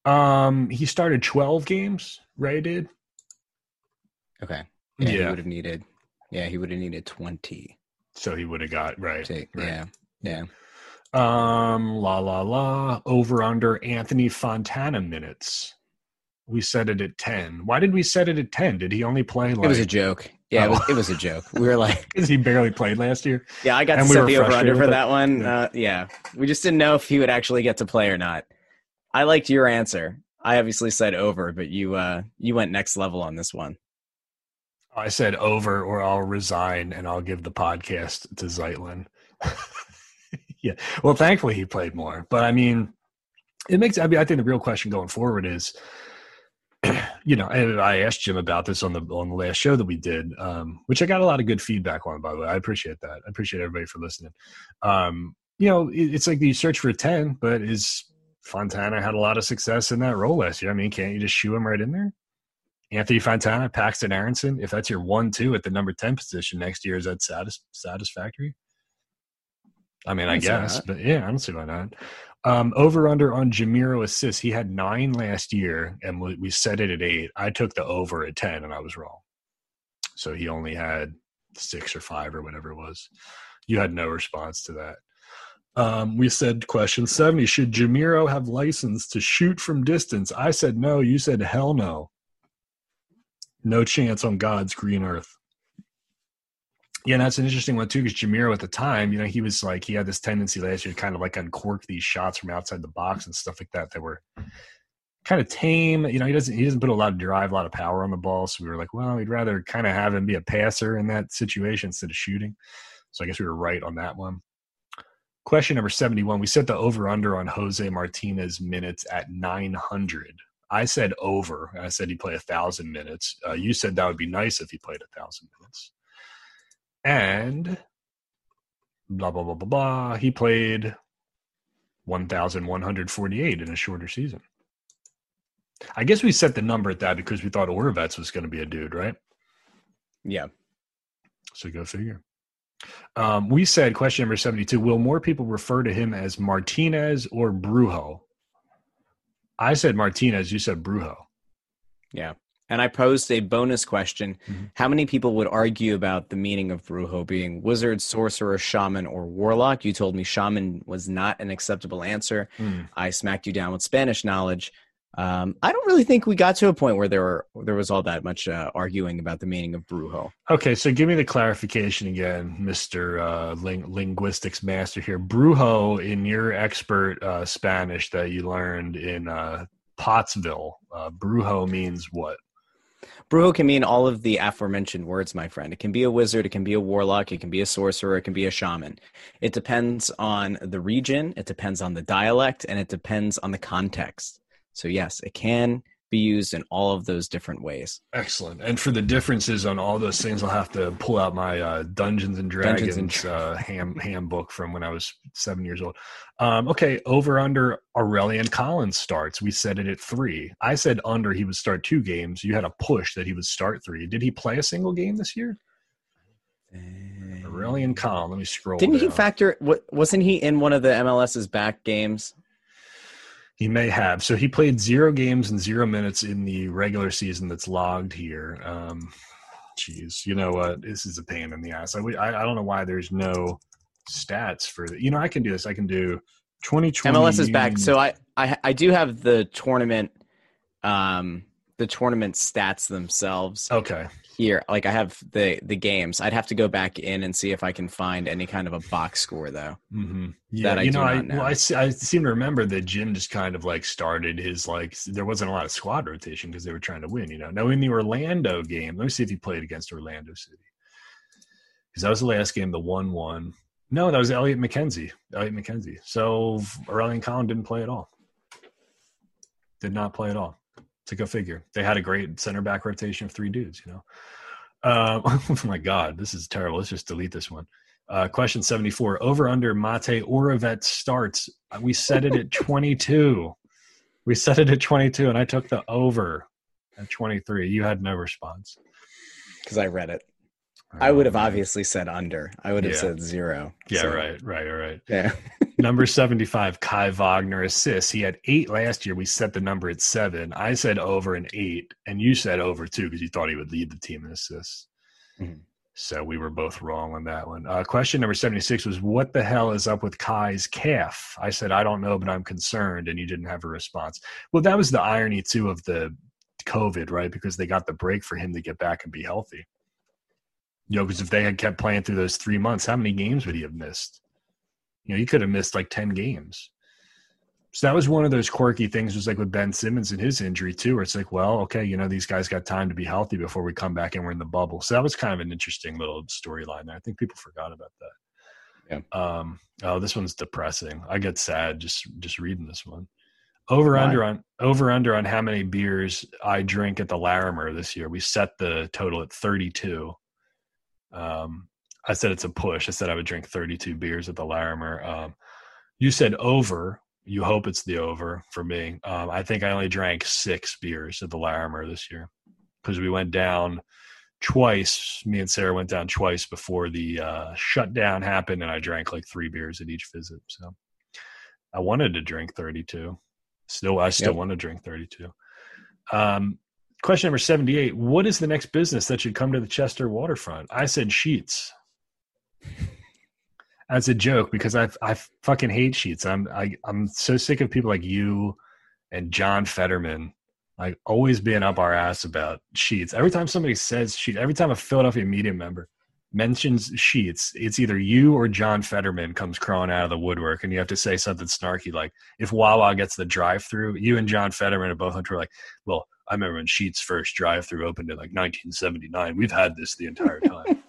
um, he started 12 games, Ray did. Okay. Yeah, he would have needed. Yeah, he would have needed twenty. So he would have got right. To, right. Yeah, yeah. Um, la la la. Over under Anthony Fontana minutes. We set it at 10. Why did we set it at 10? Did he only play like it was a joke. Yeah, it Oh. was. It was a joke. We were like, (laughs) because he barely played last year? yeah, I got to And we set were the over under for that one. Yeah. Uh, yeah, we just didn't know if he would actually get to play or not. I liked your answer. I obviously said over, but you uh you went next level on this one. I said over or I'll resign and I'll give the podcast to Zeitlin. (laughs) yeah. Well, thankfully he played more. But I mean, it makes I mean I think the real question going forward is (clears throat) you know, I, asked Jim about this on the on the last show that we did, um, which I got a lot of good feedback on, by the way. I appreciate that. I appreciate everybody for listening. Um, you know, it, it's like you search for a 10, but is Fontana had a lot of success in that role last year. I mean, can't you just shoe him right in there? Anthony Fontana, Paxten Aaronson, if that's your one two at the number 10 position next year, is that satis- satisfactory? I mean, I I, can see why guess, but yeah, I don't see why not. Um, over under on Jamiro assists. He had nine last year, and we, we set it at eight. I took the over at 10, and I was wrong. So he only had six or five or whatever it was. You had no response to that. Um, we said question 70 Should Jamiro have license to shoot from distance? I said no. You said hell no. No chance on God's green earth. Yeah, that's an interesting one too, because Jamiro at the time, you know, he was like he had this tendency last year to kind of like uncork these shots from outside the box and stuff like that that were kind of tame. You know, he doesn't he doesn't put a lot of drive, a lot of power on the ball. So we were like, well, we'd rather kind of have him be a passer in that situation instead of shooting. So I guess we were right on that one. Question number 71. We set the over under on Jose Martinez minutes at 900. I said over. I said he'd play a thousand minutes. Uh, you said that would be nice if he played a thousand minutes. And blah, blah, blah, blah, blah. He played 1,148 in a shorter season. I guess we set the number at that because we thought Oravec was going to be a dude, right? Yeah. So go figure. Um, we said question number 72 Will more people refer to him as Martinez or Brujo? I said Martinez. You said Brujo. Yeah. And I posed a bonus question. Mhm. How many people would argue about the meaning of Brujo being wizard, sorcerer, shaman, or warlock? You told me shaman was not an acceptable answer. I smacked you down with Spanish knowledge. Um, I don't really think we got to a point where there were there was all that much uh, arguing about the meaning of Brujo. Okay, so give me the clarification again, Mister uh, ling- Linguistics Master here. Brujo, in your expert uh, Spanish that you learned in uh, Pottsville, uh, Brujo means what? Brujo can mean all of the aforementioned words, my friend. It can be a wizard, it can be a warlock, it can be a sorcerer, it can be a shaman. It depends on the region, it depends on the dialect, and it depends on the context. So, yes, it can be used in all of those different ways. Excellent. And for the differences on all those things, I'll have to pull out my uh, Dungeons and Dragons Dungeons and uh, (laughs) ham handbook from when I was seven years old. Um, okay, over under Aurélien Collins starts. We set it at three. I said under he would start two games. You had a push that he would start three. Did he play a single game this year? Aurélien Collins. Let me scroll. Didn't he factor? What wasn't he in one of the MLS's back games? He may have. So he played zero games and zero minutes in the regular season that's logged here. Um, Jeez, you know what? This is a pain in the ass. I, I, I don't know why there's no stats for the, you know, I can do this. I can do 2020. MLS is back, so I, I I do have the tournament, um, the tournament stats themselves okay. Here. Like I have the the games. I'd have to go back in and see if I can find any kind of a box score though. Mm-hmm. Yeah, I you know, I, know. well, I, I seem to remember that Jim just kind of like started his like there wasn't a lot of squad rotation because they were trying to win. You know, now in the Orlando game, let me see if he played against Orlando City because that was the last game, the one-one. No, that was Elliott McKenzie. Elliott McKenzie. So Aurélien Collin didn't play at all. Did not play at all. To go figure. They had a great center back rotation of three dudes. You know. Uh, (laughs) oh my God, this is terrible. Let's just delete this one. Uh, question 74 over under Matej Oravec starts. We set it at (laughs) 22. We set it at 22, and I took the over at 23. You had no response. Because I read it. I would have obviously said under. I would have Yeah. said zero. Yeah, So, right, right, right. Yeah. (laughs) Number 75, Kai Wagner assists. He had eight last year. We set the number at seven. I said over an eight, and you said over two because you thought he would lead the team in assists. Mhm. So we were both wrong on that one. Uh, question number 76 was What the hell is up with Kai's calf? I said, I don't know, but I'm concerned. And you didn't have a response. Well, that was the irony, too, of the COVID, right? Because they got the break for him to get back and be healthy. You know, because if they had kept playing through those three months, how many games would he have missed? You know, he could have missed like 10 games. So that was one of those quirky things, was like with Ben Simmons and his injury too, where it's like, well, okay, you know, these guys got time to be healthy before we come back and we're in the bubble. So that was kind of an interesting little storyline there. I think people forgot about that. Yeah. Um, oh, this one's depressing. I get sad just just reading this one. Over Why? under on over under on how many beers I drink at the Larimer this year. We set the total at 32. Um, I said it's a push. I said I would drink 32 beers at the Larimer. Um, you said over. You hope it's the over for me. Um, I think I only drank six beers at the Larimer this year because we went down twice. Me and Sarah went down twice before the uh, shutdown happened, and I drank like three beers at each visit. So I wanted to drink 32. Still, I still Yep. want to drink 32. Um, question number 78 What is the next business that should come to the Chester waterfront? I said Sheetz as a joke because I I fucking hate Sheetz. I'm I, I'm so sick of people like you and John Fetterman like always being up our ass about Sheetz. Every time somebody says sheet, every time a Philadelphia media member mentions Sheetz, it's either you or John Fetterman comes crawling out of the woodwork, and you have to say something snarky like, "If Wawa gets the drive-through, you and John Fetterman are both were like, well." I remember when Sheetz first drive-through opened in like 1979. We've had this the entire time. (laughs)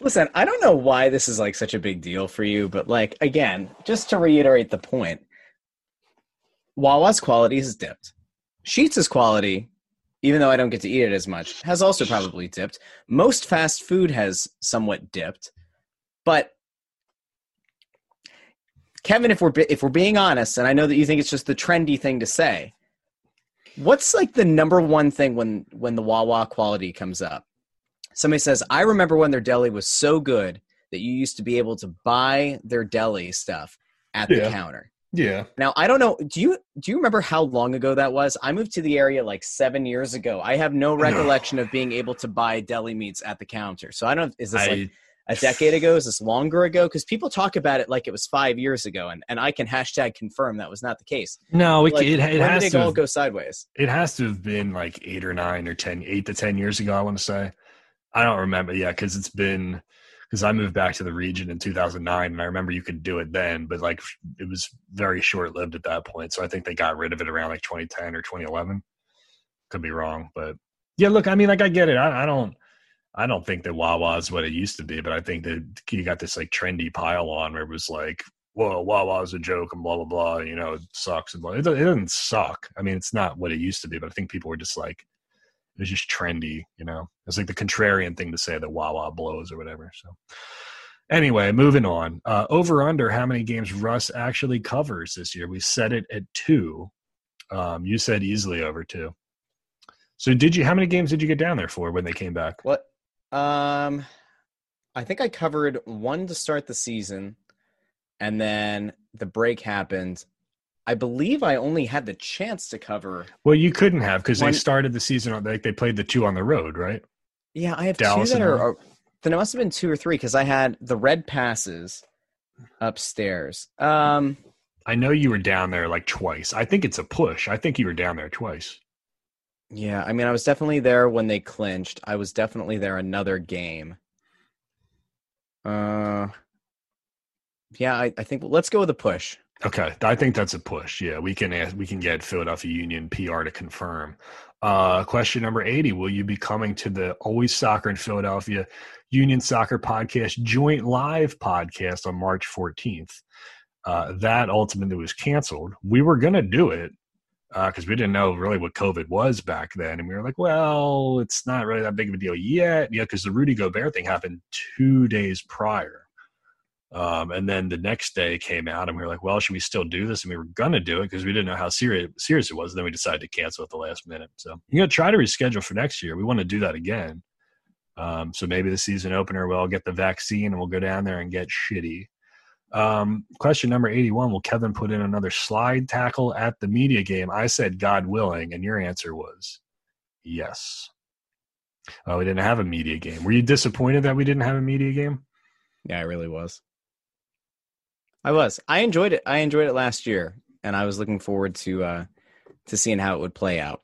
Listen, I don't know why this is like such a big deal for you, but like again, just to reiterate the point, Wawa's quality has dipped. Sheetz' quality, even though I don't get to eat it as much, has also probably dipped. Most fast food has somewhat dipped, but Kevin, if we're if we're being honest, and I know that you think it's just the trendy thing to say, what's like the number one thing when when the Wawa quality comes up? Somebody says, I remember when their deli was so good that you used to be able to buy their deli stuff at the Yeah. counter. yeah, Now I don't know. Do you do you remember how long ago that was? I moved to the area like seven years ago. I have no recollection of being able to buy deli meats at the counter. So I don't. Is this like I, a decade ago? Is this longer ago? Because people talk about it like it was five years ago, and, and I can hashtag confirm that was not the case. no, it, Like, it, it has did it to. all have- go sideways? It has to have been like eight or nine or ten, eight to ten years ago. I want to say. I don't remember. Yeah, because it's been because I moved back to the region in 2009, and I remember you could do it then, but like it was very short lived at that point. So I think they got rid of it around like 2010 or 2011. Could be wrong, but Yeah, look, I mean, like I get it. I, I don't, I don't think that Wawa is what it used to be, but I think that you got this like trendy pile on where it was like, well, Wawa is a joke and blah blah blah. You know, it sucks and blah. It, it doesn't suck. I mean, it's not what it used to be, but I think people were just like, it was just trendy. You know, it's like the contrarian thing to say that Wawa blows or whatever. So. Anyway, moving on. Uh, over under how many games Russ actually covers this year? We set it at two. Um, you said easily over two. So did you? How many games did you get down there for when they came back? What? Um, I think I covered one to start the season, and then the break happened. I believe I only had the chance to cover. Well, you couldn't have because they started the season on like they played the two on the road, right? Yeah, I have Dallas two that are. are- Then it must have been two or three because I had the red passes upstairs. Um, I know you were down there like twice. I think it's a push. I think you were down there twice. yeah, I mean, I was definitely there when they clinched. I was definitely there another game. Uh, yeah, I, I think let's go with a push. Okay, I think that's a push. Yeah, we can ask, we can get Philadelphia Union PR to confirm. Uh, question number eighty: Will you be coming to the Always Soccer in Philadelphia Union Soccer Podcast joint live podcast on March fourteenth? Uh, that ultimately was canceled. We were to do it because we didn't know really what COVID was back then, and we were like, "Well, it's not really that big of a deal yet." Yeah, because the Rudy Gobert thing happened two days prior. Um, and then the next day came out, and we were like, "Well, should we still do this?" And we were gonna do it because we didn't know how serious serious it was. And then we decided to cancel at the last minute. So you're gonna try to reschedule for next year. We want to do that again. Um, so maybe the season opener we'll get the vaccine and we'll go down there and get shitty. Um, question number eighty-one: Will Kevin put in another slide tackle at the media game? I said, God willing, and your answer was yes. Oh, we didn't have a media game. Were you disappointed that we didn't have a media game? Yeah, I really was. I was. I enjoyed it. I enjoyed it last year, and I was looking forward to uh, to seeing how it would play out.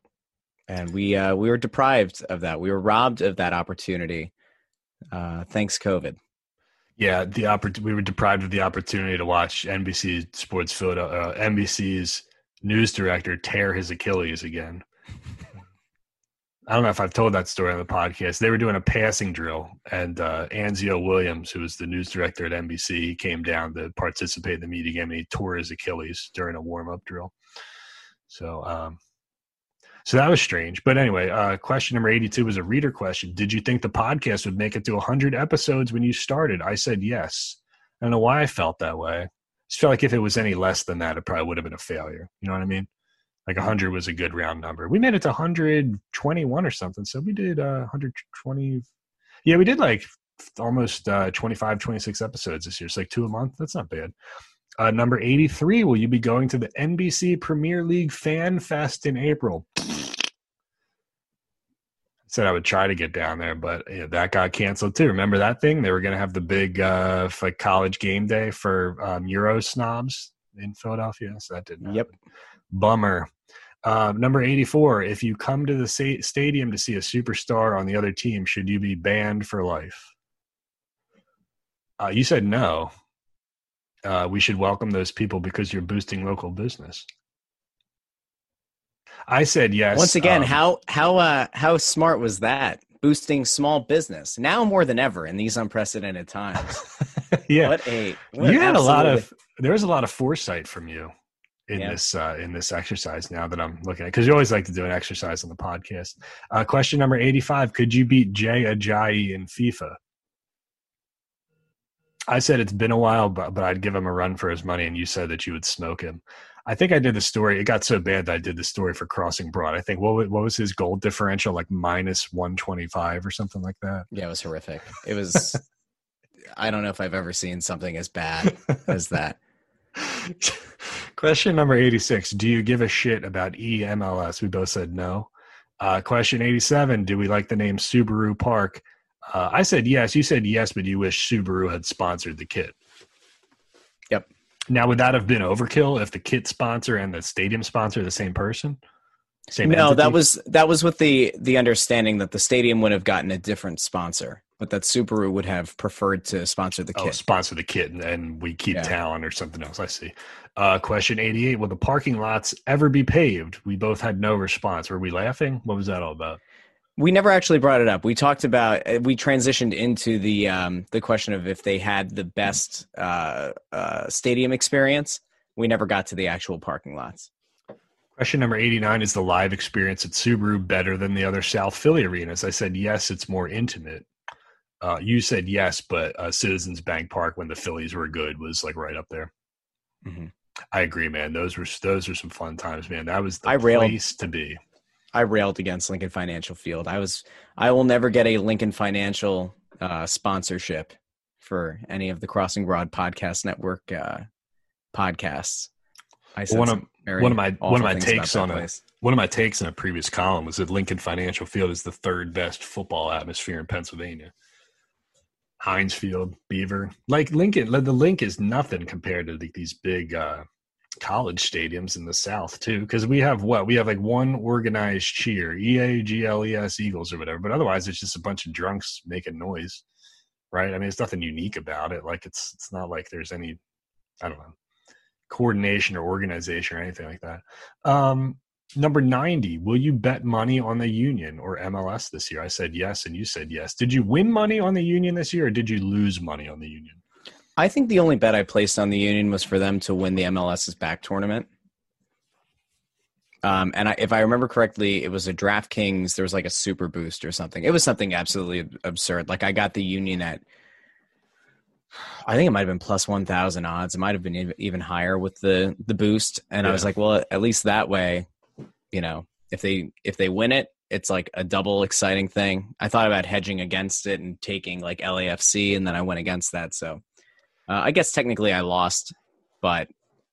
And we uh, we were deprived of that. We were robbed of that opportunity. Uh, thanks, COVID. Yeah, the oppor- we were deprived of the opportunity to watch NBC Sports Photo, uh, NBC's news director tear his Achilles again. I don't know if I've told that story on the podcast. They were doing a passing drill, and uh, Anzio Williams, who was the news director at NBC, he came down to participate in the meeting game, and he tore his Achilles during a warm up drill. So, um, so that was strange. But anyway, uh, question number 82 was a reader question. Did you think the podcast would make it to 100 episodes when you started? I said yes. I don't know why I felt that way. I just felt like if it was any less than that, it probably would have been a failure. You know what I mean? Like 100 was a good round number. We made it to 121 or something. So we did uh, 120. Yeah, we did like almost uh, 25, 26 episodes this year. It's like two a month. That's not bad. Uh, number 83, will you be going to the NBC Premier League Fan Fest in April? I said I would try to get down there, but yeah, that got canceled too. Remember that thing? They were going to have the big uh, like college game day for um, Euro snobs in Philadelphia, so that didn't. Yep. Bummer. Uh, number eighty-four. If you come to the sta- stadium to see a superstar on the other team, should you be banned for life? Uh, you said no. Uh, we should welcome those people because you're boosting local business. I said yes. Once again, um, how how uh, how smart was that? Boosting small business now more than ever in these unprecedented times. (laughs) yeah, What a what you had a lot of there was a lot of foresight from you in Yeah. this uh, in this exercise now that I'm looking at because you always like to do an exercise on the podcast. Uh, question number eighty five: Could you beat Jay Ajayi in FIFA? I said it's been a while, but but I'd give him a run for his money, and you said that you would smoke him. I think I did the story. It got so bad that I did the story for Crossing Broad. I think what what was his goal differential like minus one twenty five or something like that. Yeah, it was horrific. It was. (laughs) I don't know if I've ever seen something as bad (laughs) as that. (laughs) question number 86 do you give a shit about eMLS we both said no. Uh, question 87 do we like the name subaru park? Uh, i said yes. You said yes but you wish subaru had sponsored the kit. Yep. now would that have been overkill if the kit sponsor and the stadium sponsor are the same person? Same no, entity? that was that was with the the understanding that the stadium would have gotten a different sponsor, but that Subaru would have preferred to sponsor the Oh, kit. sponsor the kit and, and we keep Yeah. talent or something else. I see. Uh, question 88 Will the parking lots ever be paved? We both had no response. Were we laughing? What was that all about? We never actually brought it up. We talked about uh, we transitioned into the um, the question of if they had the best uh, uh, stadium experience. We never got to the actual parking lots. Question number 89 is the live experience at Subaru better than the other South Philly arenas? I said yes, it's more intimate. Uh, you said yes, but uh, Citizens Bank Park when the Phillies were good was like right up there. Mm-hmm. I agree, man. Those were those were some fun times, man. That was the I railed- place to be. I railed against Lincoln Financial Field. I was I will never get a Lincoln Financial uh, sponsorship for any of the Crossing Broad Podcast Network uh, podcasts. I One of one of my one of my takes on a one of my takes in a previous column was that Lincoln Financial Field is the third best football atmosphere in Pennsylvania. Heinz Field, Beaver, like Lincoln, the link is nothing compared to like, these big uh, college stadiums in the South too. Because we have what we have like one organized cheer, E A G L E S Eagles or whatever, but otherwise it's just a bunch of drunks making noise, right? I mean, it's nothing unique about it. Like it's it's not like there's any, I don't know, coordination or organization or anything like that. Um, number 90, will you bet money on the Union or MLS this year? I said yes, and you said yes. Did you win money on the Union this year or did you lose money on the Union? I think the only bet I placed on the Union was for them to win the MLS's back tournament. Um, and I, if I remember correctly, it was a DraftKings. There was like a super boost or something. It was something absolutely absurd. Like I got the Union at, I think it might have been plus one thousand odds. It might have been even higher with the the boost. And I was like, well, at least that way, you know, if they if they win it, it's like a double exciting thing. I thought about hedging against it and taking like LAFC, and then I went against that. So uh, I guess technically I lost, but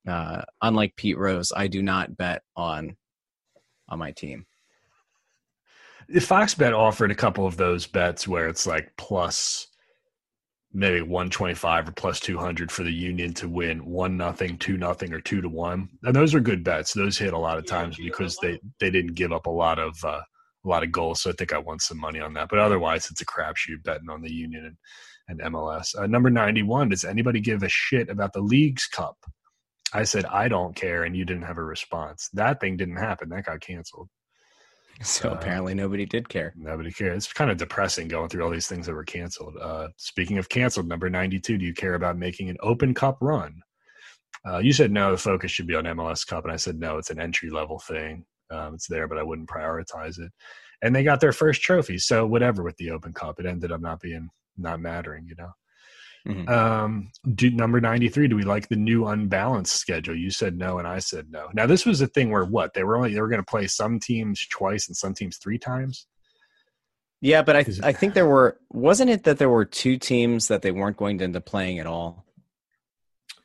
uh, unlike Pete Rose, I do not bet on on my team. If Fox Bet offered a couple of those bets where it's like plus maybe 125 or plus 200 for the Union to win one nothing, two nothing, or two to one, and those are good bets. Those hit a lot of times because they they didn't give up a lot of uh, a lot of goals. So I think I won some money on that. But otherwise, it's a crapshoot betting on the Union and, and MLS. Uh, number 91. Does anybody give a shit about the Leagues Cup? I said I don't care, and you didn't have a response. That thing didn't happen. That got canceled. (laughs) So Uh, apparently nobody did care. Nobody cares. It's kind of depressing going through all these things that were canceled. Uh, speaking of canceled, number 92, do you care about making an open cup run? Uh, you said no, the focus should be on MLS Cup. And I said no, it's an entry level thing. Um, it's there, but I wouldn't prioritize it. And they got their first trophy. So whatever with the Open Cup, it ended up not being, not mattering, you know? Mhm. Um, do, number 93, do we like the new unbalanced schedule? You said no, and I said no. Now, this was a thing where what? They were only, they were going to play some teams twice and some teams three times? Yeah, but I it- I think there were wasn't it that there were two teams that they weren't going to end up playing at all.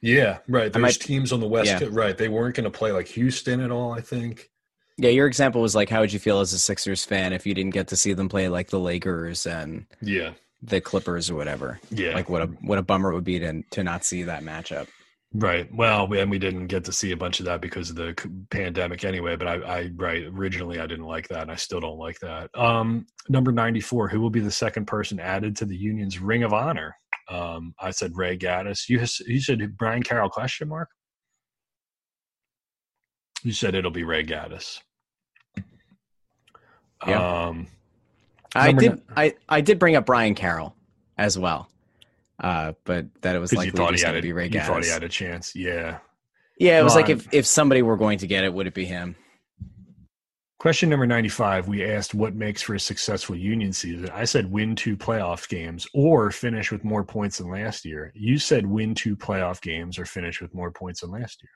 Yeah, right. There's might- teams on the West yeah. Right. They weren't going to play like Houston at all, I think. Yeah, your example was like, how would you feel as a Sixers fan if you didn't get to see them play like the Lakers and Yeah. The Clippers or whatever? Yeah. Like what a what a bummer it would be to to not see that matchup. right. Well, we, and we didn't get to see a bunch of that because of the pandemic anyway. But I, I, right. Originally, I didn't like that. And I still don't like that. Um, number 94, who will be the second person added to the Union's Ring of Honor? Um, I said Ray Gaddis. You, you said Brian Carroll question mark? You said it'll be Ray Gaddis. Yeah. Um, I Number I, I did bring up Brian Carroll as well. Uh, but that it was like thought he had a, to be Ray you thought he had a chance. Yeah. Yeah, it was like if if somebody were going to get it, would it be him? Question number 95. We asked what makes for a successful union season. I said win two playoff games or finish with more points than last year. You said win two playoff games or finish with more points than last year.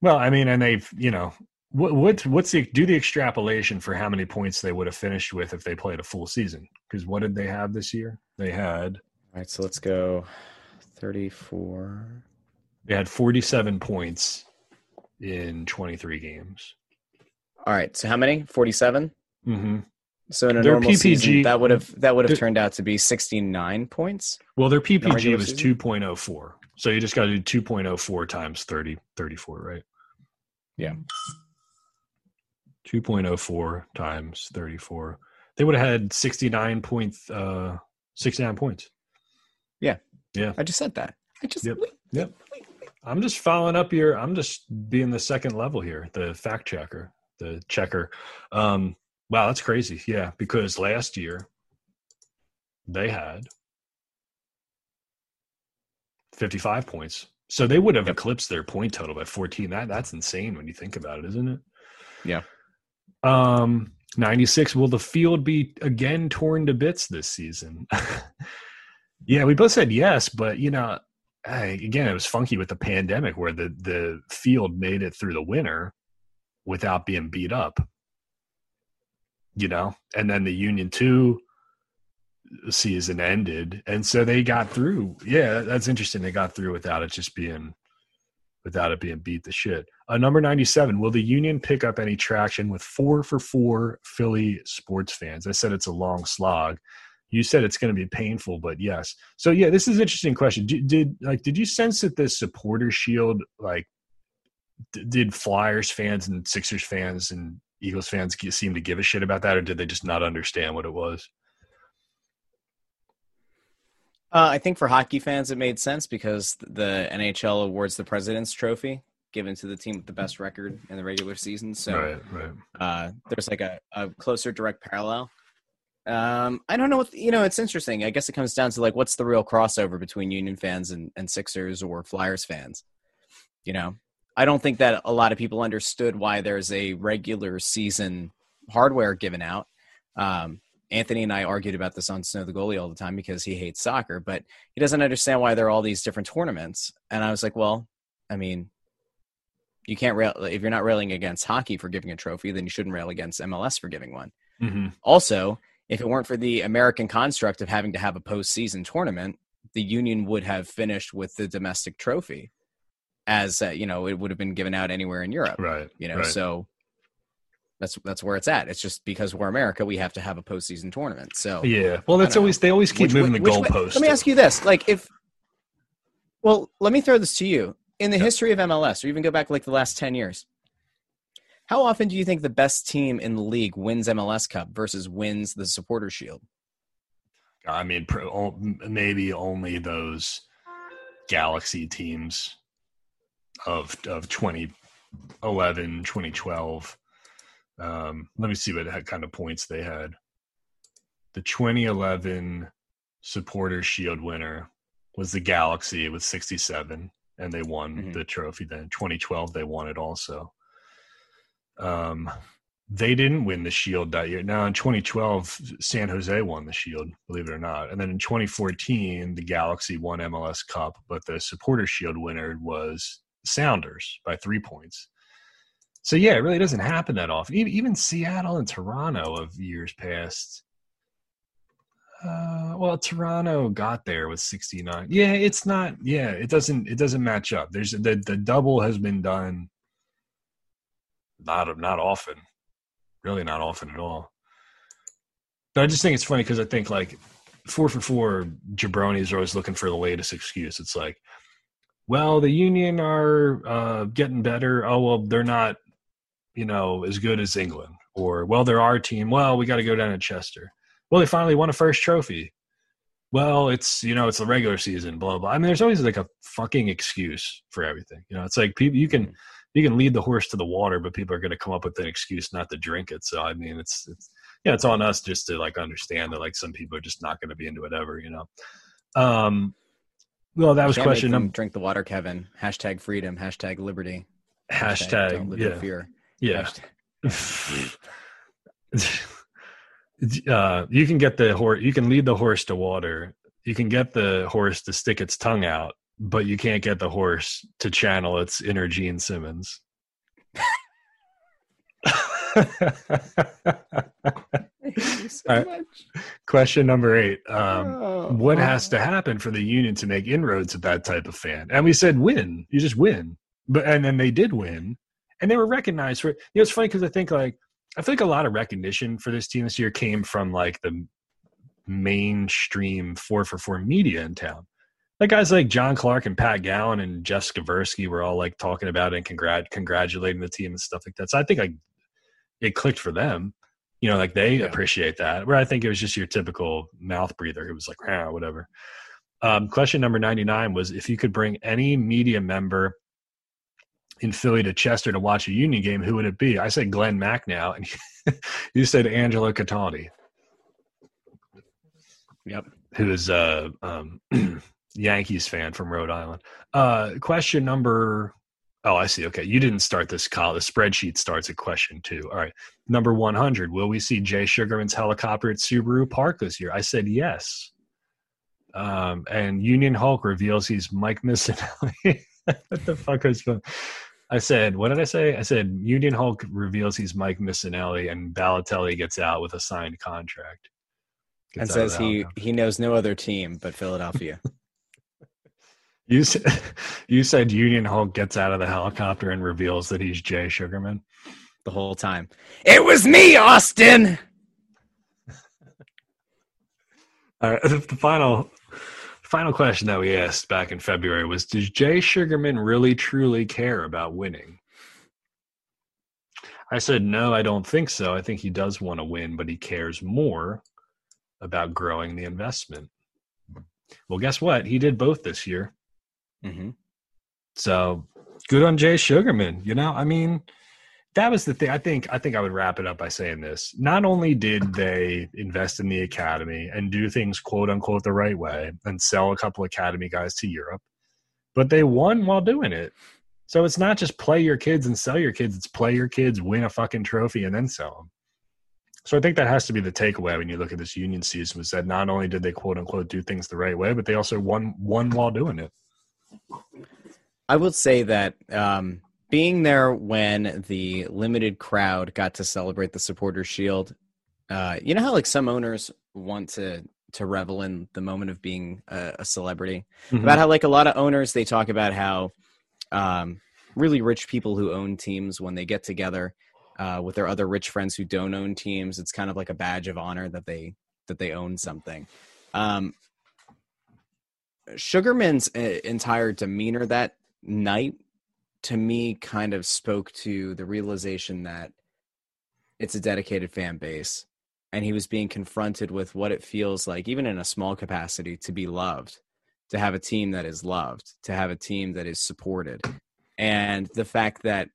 Well, I mean, and they've, you know, what, what what's the do the extrapolation for how many points they would have finished with if they played a full season? Because what did they have this year? They had All right, so let's go 34. they had 47 points in 23 games. All right, so how many? 47? Mm-hmm. So in a Their normal PPG season, that would have that would have turned out to be 69 points. Well, their PPG was 2.04. So you just got to do 2.04 times 30, 34, right? Yeah. 2.04 times 34. They would have had 69 point, uh, 69 points. Yeah. Yeah. I just said that. I just Yep. Yep. I'm just following up your, I'm just being the second level here, the fact checker, the checker. Um, Wow, that's crazy. Yeah, because last year they had 55 points. So they would have Yep. eclipsed their point total by 14. That that's insane when you think about it, isn't it? Yeah. Um 96 will the field be again torn to bits this season? (laughs) yeah, we both said yes, but you know, I, again, it was funky with the pandemic where the the field made it through the winter without being beat up. You know, and then the Union 2 season ended and so they got through yeah that's interesting they got through without it just being without it being beat the shit uh, number 97 will the union pick up any traction with four for four philly sports fans? I said it's a long slog. You said it's going to be painful but yes. So yeah this is an interesting question. Did, did like did you sense that the supporter shield like d- did flyers fans and sixers fans and eagles fans seem to give a shit about that or did they just not understand what it was? Uh, I think for hockey fans, it made sense because the NHL awards the President's Trophy given to the team with the best record in the regular season. So right right uh, there's like a, a closer direct parallel. Um, I don't know what you know. It's interesting. I guess it comes down to like what's the real crossover between Union fans and, and Sixers or Flyers fans. You know, I don't think that a lot of people understood why there's a regular season hardware given out. Um, Anthony and I argued about this on Snow the Goalie all the time because he hates soccer, but he doesn't understand why there are all these different tournaments. And I was like, well, I mean, you can't rail if you're not railing against hockey for giving a trophy, then you shouldn't rail against MLS for giving one. mm-hmm. Also, if it weren't for the American construct of having to have a postseason tournament, the Union would have finished with the domestic trophy, as uh, you know, it would have been given out anywhere in Europe. right You know, right. so that's that's where it's at. It's just because we're America, we have to have a postseason tournament. So Yeah. Well, that's always they always keep Which moving the which way- goalpost. Let me ask you this: like, if well, let me throw this to you. In the history of MLS, or even go back like the last ten years, how often do you think the best team in the league wins MLS Cup versus wins the Supporter Shield? I mean, maybe only those Galaxy teams of of 2011, 2012. Um, let me see what kind of points they had. The 2011 Supporter Shield winner was the Galaxy with 67, and they won Mhm. the trophy. Then 2012, they won it also. Um, they didn't win the Shield that year. Now in 2012, San Jose won the Shield, believe it or not. And then in 2014, the Galaxy won MLS Cup, but the Supporter Shield winner was Sounders by three points. So yeah, it really doesn't happen that often. Even Seattle and Toronto of years past. Uh, well, Toronto got there with 69. Yeah, it's not. Yeah, it doesn't. It doesn't match up. There's the the double has been done. Not not often really not often at all. But I just think it's funny because I think like four for four jabronis are always looking for the latest excuse. It's like, well, the Union are uh, getting better. Oh well, they're not, you know, as good as England. Or well, they're our team. Well, we got to go down to Chester. Well, they finally won a first trophy. Well, it's you know it's the regular season. Blah blah. I mean, there's always like a fucking excuse for everything. You know, it's like people you can you can lead the horse to the water, but people are going to come up with an excuse not to drink it. So I mean, it's it's yeah, it's on us just to like understand that like some people are just not going to be into it ever, you know. Um, well, that was question number Drink the water, Kevin. Hashtag freedom. Hashtag liberty. hashtag live in yeah fear. yeah. Hashtag- (laughs) (laughs) uh, you can get the horse. You can lead the horse to water. You can get the horse to stick its tongue out, but you can't get the horse to channel its inner Gene Simmons. (laughs) All right. Question number eight. Um, Oh, what has to happen for the union to make inroads with that type of fan? And we said win. You just win. But and then they did win, and they were recognized for. it. You know, it's funny because I think like I feel like a lot of recognition for this team this year came from like the mainstream four for four media in town. Like guys like John Clark and Pat Gowan and Jeff Skversky were all like talking about it and congrat- congratulating the team and stuff like that. So I think like it clicked for them. You know, like they Yeah. appreciate that. Where I think it was just your typical mouth breather. It was like, ah, whatever. Um, question number 99 was if you could bring any media member in Philly to Chester to watch a Union game, who would it be? I said Glenn Macnow, and (laughs) you said Angelo Cataldi. Yep. Who is a um, (clears throat) Yankees fan from Rhode Island. Uh, question number. Oh, I see. Okay, you didn't start this call. The spreadsheet starts at question two. All right, number one hundred. Will we see Jay Sugarman's helicopter at Subaru Park this year? I said yes. Um, and Union Hulk reveals he's Mike Missanelli. (laughs) what the fuck is going? I said, what did I say? I said Union Hulk reveals he's Mike Missanelli, and Balotelli gets out with a signed contract. Gets and says he he knows no other team but Philadelphia. (laughs) (laughs) you said, (laughs) you said Union Hulk gets out of the helicopter and reveals that he's Jay Sugarman the whole time. It was me, Austin. All right, the final final question that we asked back in February was Does Jay Sugarman really truly care about winning? I said, No, I don't think so. I think he does want to win, but he cares more about growing the investment. Well, guess what? He did both this year. Mm-hmm. So good on Jay Sugarman. You know, I mean, that was the thing. I think I think I would wrap it up by saying this. Not only did they invest in the academy and do things quote unquote the right way and sell a couple academy guys to Europe, but they won while doing it. So it's not just play your kids and sell your kids, it's play your kids, win a fucking trophy and then sell them. So I think that has to be the takeaway when you look at this union season was that not only did they quote unquote do things the right way, but they also won won while doing it. I will say that um, being there when the limited crowd got to celebrate the supporters shield uh, you know how like some owners want to to revel in the moment of being a, a celebrity mm-hmm. about how like a lot of owners they talk about how um, really rich people who own teams when they get together uh, with their other rich friends who don't own teams it's kind of like a badge of honor that they that they own something um, sugarman's uh, entire demeanor that night to me kind of spoke to the realization that it's a dedicated fan base and he was being confronted with what it feels like even in a small capacity to be loved to have a team that is loved to have a team that is supported. And the fact that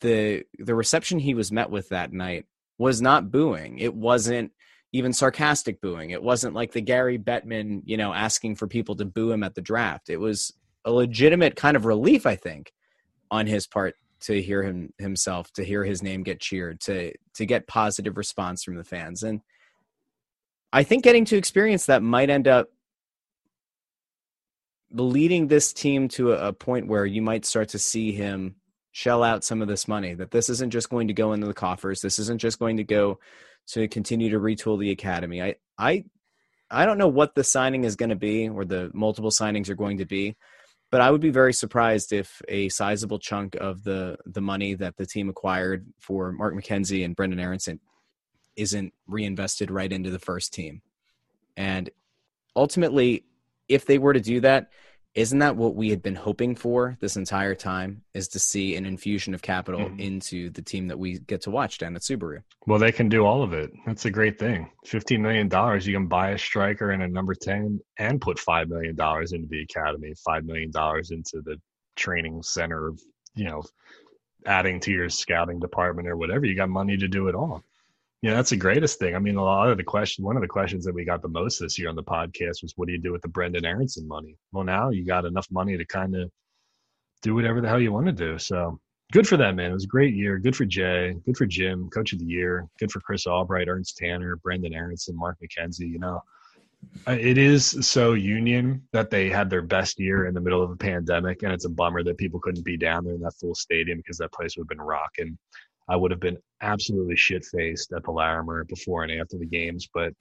the the reception he was met with that night was not booing. It wasn't even sarcastic booing. It wasn't like the Gary Bettman you know asking for people to boo him at the draft. It was a legitimate kind of relief i think on his part to hear him himself to hear his name get cheered to to get positive response from the fans. And i think getting to experience that might end up leading this team to a, a, point where you might start to see him shell out some of this money that this isn't just going to go into the coffers. This isn't just going to go to continue to retool the academy. I i i don't know what the signing is going to be or the multiple signings are going to be but I would be very surprised if a sizable chunk of the the money that the team acquired for Mark McKenzie and Brenden Aaronson isn't reinvested right into the first team. And ultimately, if they were to do that, isn't that what we had been hoping for this entire time is to see an infusion of capital mm-hmm. into the team that we get to watch down at Subaru? Well, they can do all of it. That's a great thing. $15 million, you can buy a striker and a number 10 and put $5 million into the academy, $5 million into the training center you know, adding to your scouting department or whatever. You got money to do it all. Yeah, that's the greatest thing. I mean, a lot of the question, one of the questions that we got the most this year on the podcast was, what do you do with the Brenden Aaronson money? Well, now you got enough money to kind of do whatever the hell you want to do. So good for that, man. It was a great year. Good for Jay. Good for Jim, coach of the year. Good for Chris Albright, Ernst Tanner, Brenden Aaronson, Mark McKenzie. You know, it is so union that they had their best year in the middle of a pandemic, and it's a bummer that people couldn't be down there in that full stadium because that place would have been rocking. I would have been absolutely shit faced at the Larimer before and after the games. But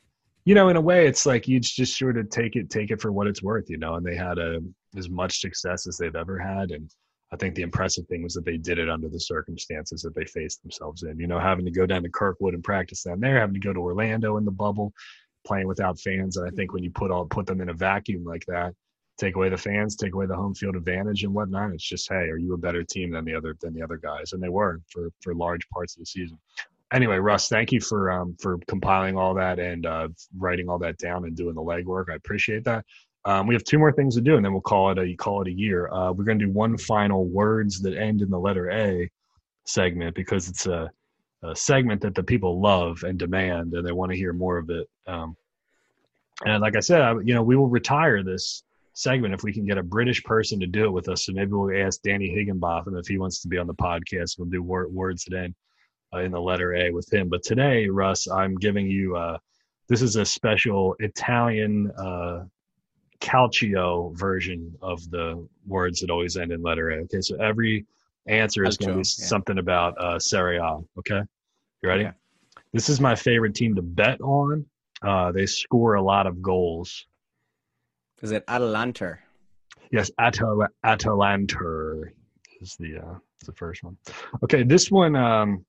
you know, in a way, it's like you just sort of take it take it for what it's worth, you know. And they had a as much success as they've ever had, and I think the impressive thing was that they did it under the circumstances that they faced themselves in. You know, having to go down to Kirkwood and practice down there, having to go to Orlando in the bubble, playing without fans. And I think when you put all put them in a vacuum like that, take away the fans, take away the home field advantage and whatnot. It's just, hey, are you a better team than the other than the other guys? And they were for for large parts of the season. Anyway, Russ, thank you for um, for compiling all that and uh, writing all that down and doing the legwork. I appreciate that. Um, we have two more things to do, and then we'll call it a call it a year. Uh, we're going to do one final words that end in the letter A segment because it's a, a segment that the people love and demand, and they want to hear more of it. Um, and like I said, I, you know, we will retire this segment if we can get a British person to do it with us. So maybe we'll ask Danny Higginbotham if he wants to be on the podcast. We'll do wor- words that end uh, in the letter A with him. But today, Russ, I'm giving you. Uh, this is a special Italian uh, calcio version of the words that always end in letter A. Okay, so every answer is going to be yeah. something about uh, Serie A. Okay, you ready? Okay. This is my favorite team to bet on. Uh, they score a lot of goals. Is it Atalanta? Yes, Atal- Atalanta is the uh, is the first one. Okay, this one um,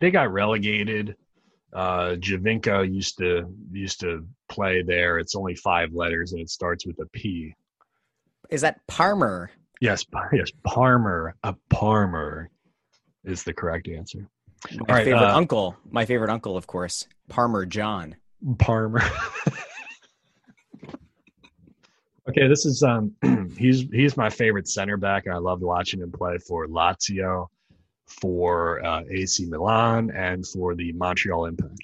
they got relegated. Uh, Giovinco used to used to play there. It's only five letters and it starts with a P. Is that Parmer? Yes, yes, Parmer. A Parmer is the correct answer. My right, favorite uh, uncle. My favorite uncle, of course, Parmer John. Parmer. (laughs) okay, this is um (clears throat) he's he's my favorite center back and I loved watching him play for Lazio, for uh, AC Milan, and for the Montreal Impact.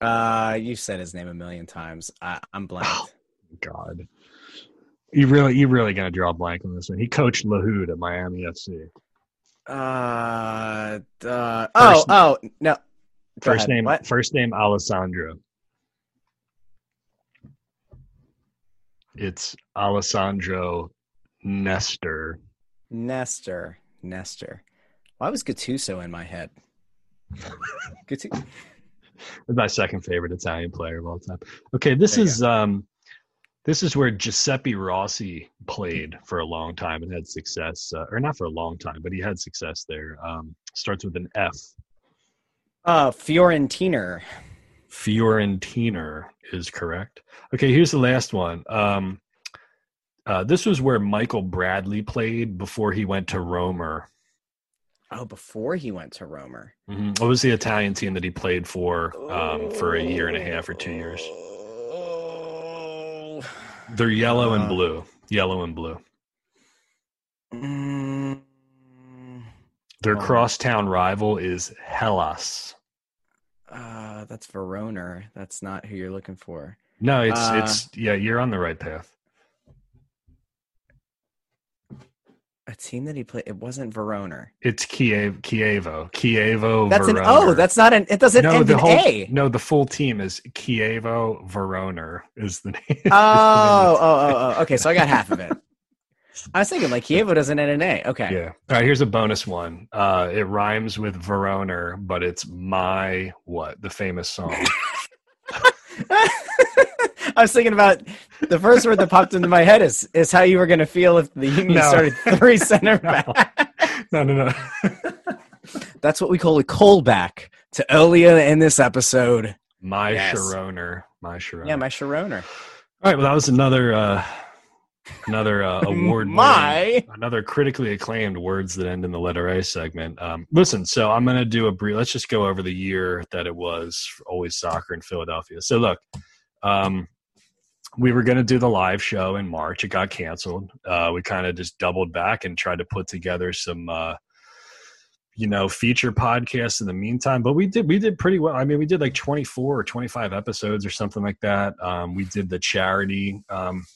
Uh, you said his name a million times. I, I'm blank. God. You really you really gonna draw a blank on this one. He coached Lahoud at Miami FC. Uh, uh oh, oh no. Go First ahead. name What? first name Alessandro. It's Alessandro Nestor. Nestor. Nestor. Why was Gattuso in my head? (laughs) Gattuso. my second favorite Italian player of all time. Okay, this There is um this is where Giuseppe Rossi played for a long time and had success, uh, or not for a long time, but he had success there. Um, starts with an F. Uh, Fiorentiner. Fiorentiner is correct. Okay, here's the last one. Um, uh, this was where Michael Bradley played before he went to Romer. Oh, before he went to Romer. Mhm. What was the Italian team that he played for um, for a year and a half or two years? Oh. They're yellow and Uh, blue. Yellow and blue. Mm, Their Oh. crosstown rival is Hellas. Uh, that's Verona. That's not who you're looking for. No, it's Uh, it's yeah, you're on the right path. A team that he played. It wasn't Verona. It's Kiev Chievo. Chievo That's an Verona. O. That's not an. It doesn't no, end the in whole A. no, the full team is Chievo Verona (laughs) is the name. is the name Oh, oh, oh, oh. Okay, so I got half of it. (laughs) I was thinking like Chievo doesn't end in A. Okay. Yeah. All right, here's a bonus one. Uh it rhymes with Verona, but it's my what? The famous song. (laughs) (laughs) I was thinking about the first word that popped into my head is is how you were going to feel if the Union No. started three (laughs) center back. no, no, no. That's what we call a callback to earlier in this episode. My Yes. Sharoner. My Sharoner. Yeah, my Sharoner. All right, well, that was another uh, another uh, (laughs) award. My. another critically acclaimed words that end in the letter A segment. Um, listen, so I'm going to do a brief. Let's just go over the year that it was for always soccer in Philadelphia. So look, um, we were going to do the live show in March. It got canceled. Uh, we kind of just doubled back and tried to put together some. Uh, you know, feature podcasts in the meantime, but we did we did pretty well. I mean, we did like 24 or 25 episodes or something like that. Um, we did the charity um,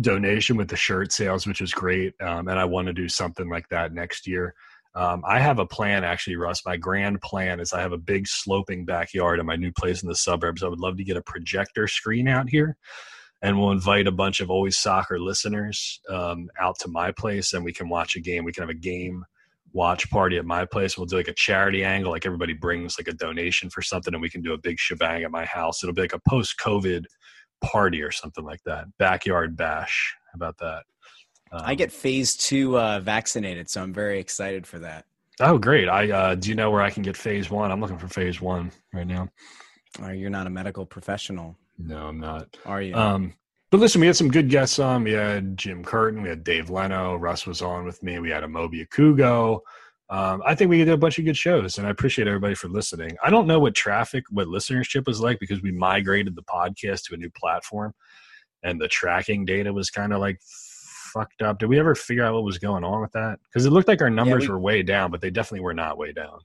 donation with the shirt sales, which was great. Um, and I want to do something like that next year. Um, I have a plan actually, Russ. My grand plan is I have a big sloping backyard in my new place in the suburbs. I would love to get a projector screen out here and we'll invite a bunch of always soccer listeners um, out to my place and we can watch a game. We can have a game watch party at my place. We'll do like a charity angle, like everybody brings like a donation for something and we can do a big shebang at my house. It'll be like a post COVID party or something like that. Backyard bash. How about that? Um, I get phase two uh, vaccinated, so I'm very excited for that. Oh, great! I uh, do you know where I can get phase one? I'm looking for phase one right now. Or you're not a medical professional, No, I'm not. are you? Um, but listen, we had some good guests on. We had Jim Curtin, we had Dave Leno, Russ was on with me. We had Amobi Okugo. Um, I think we did a bunch of good shows, and I appreciate everybody for listening. I don't know what traffic, what listenership was like because we migrated the podcast to a new platform. and the tracking data was kind of like fucked up. Did we ever figure out what was going on with that? Because it looked like our numbers we- were way down, but they definitely were not way down.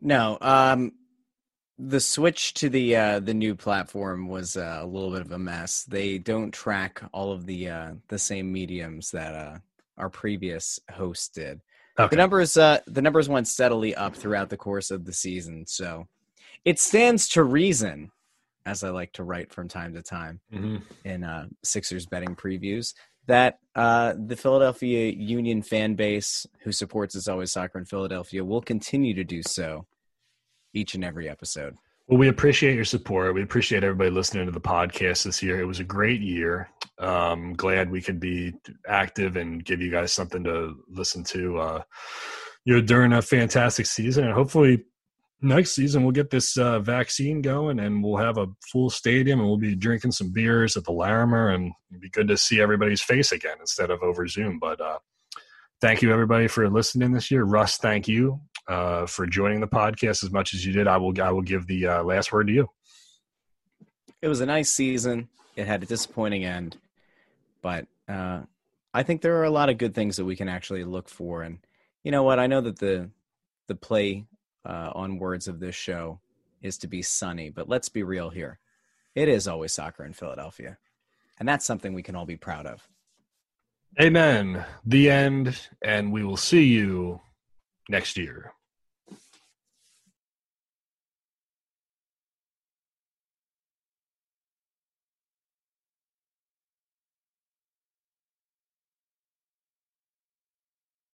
No, um, the switch to the uh, the new platform was uh, a little bit of a mess. They don't track all of the uh, the same mediums that uh, our previous host did. Okay. The numbers uh, the numbers went steadily up throughout the course of the season, so it stands to reason, as I like to write from time to time Mhm. in uh, Sixers betting previews, that uh, the Philadelphia Union fan base who supports It's Always Soccer in Philadelphia will continue to do so each and every episode. Well, we appreciate your support. We appreciate everybody listening to the podcast this year. It was a great year. Um, glad we could be active and give you guys something to listen to. Uh, you know, during a fantastic season, and hopefully next season we'll get this uh, vaccine going and we'll have a full stadium and we'll be drinking some beers at the Larimer and it'd be good to see everybody's face again instead of over Zoom. But uh, thank you everybody for listening this year. Russ, thank you uh, for joining the podcast as much as you did. I will I will give the uh, last word to you. It was a nice season. It had a disappointing end, but uh, I think there are a lot of good things that we can actually look for. And you know what? I know that the the play uh, on words of this show is to be sunny, but let's be real here. It is always soccer in Philadelphia, and that's something we can all be proud of. Amen. The end, and we will see you next year.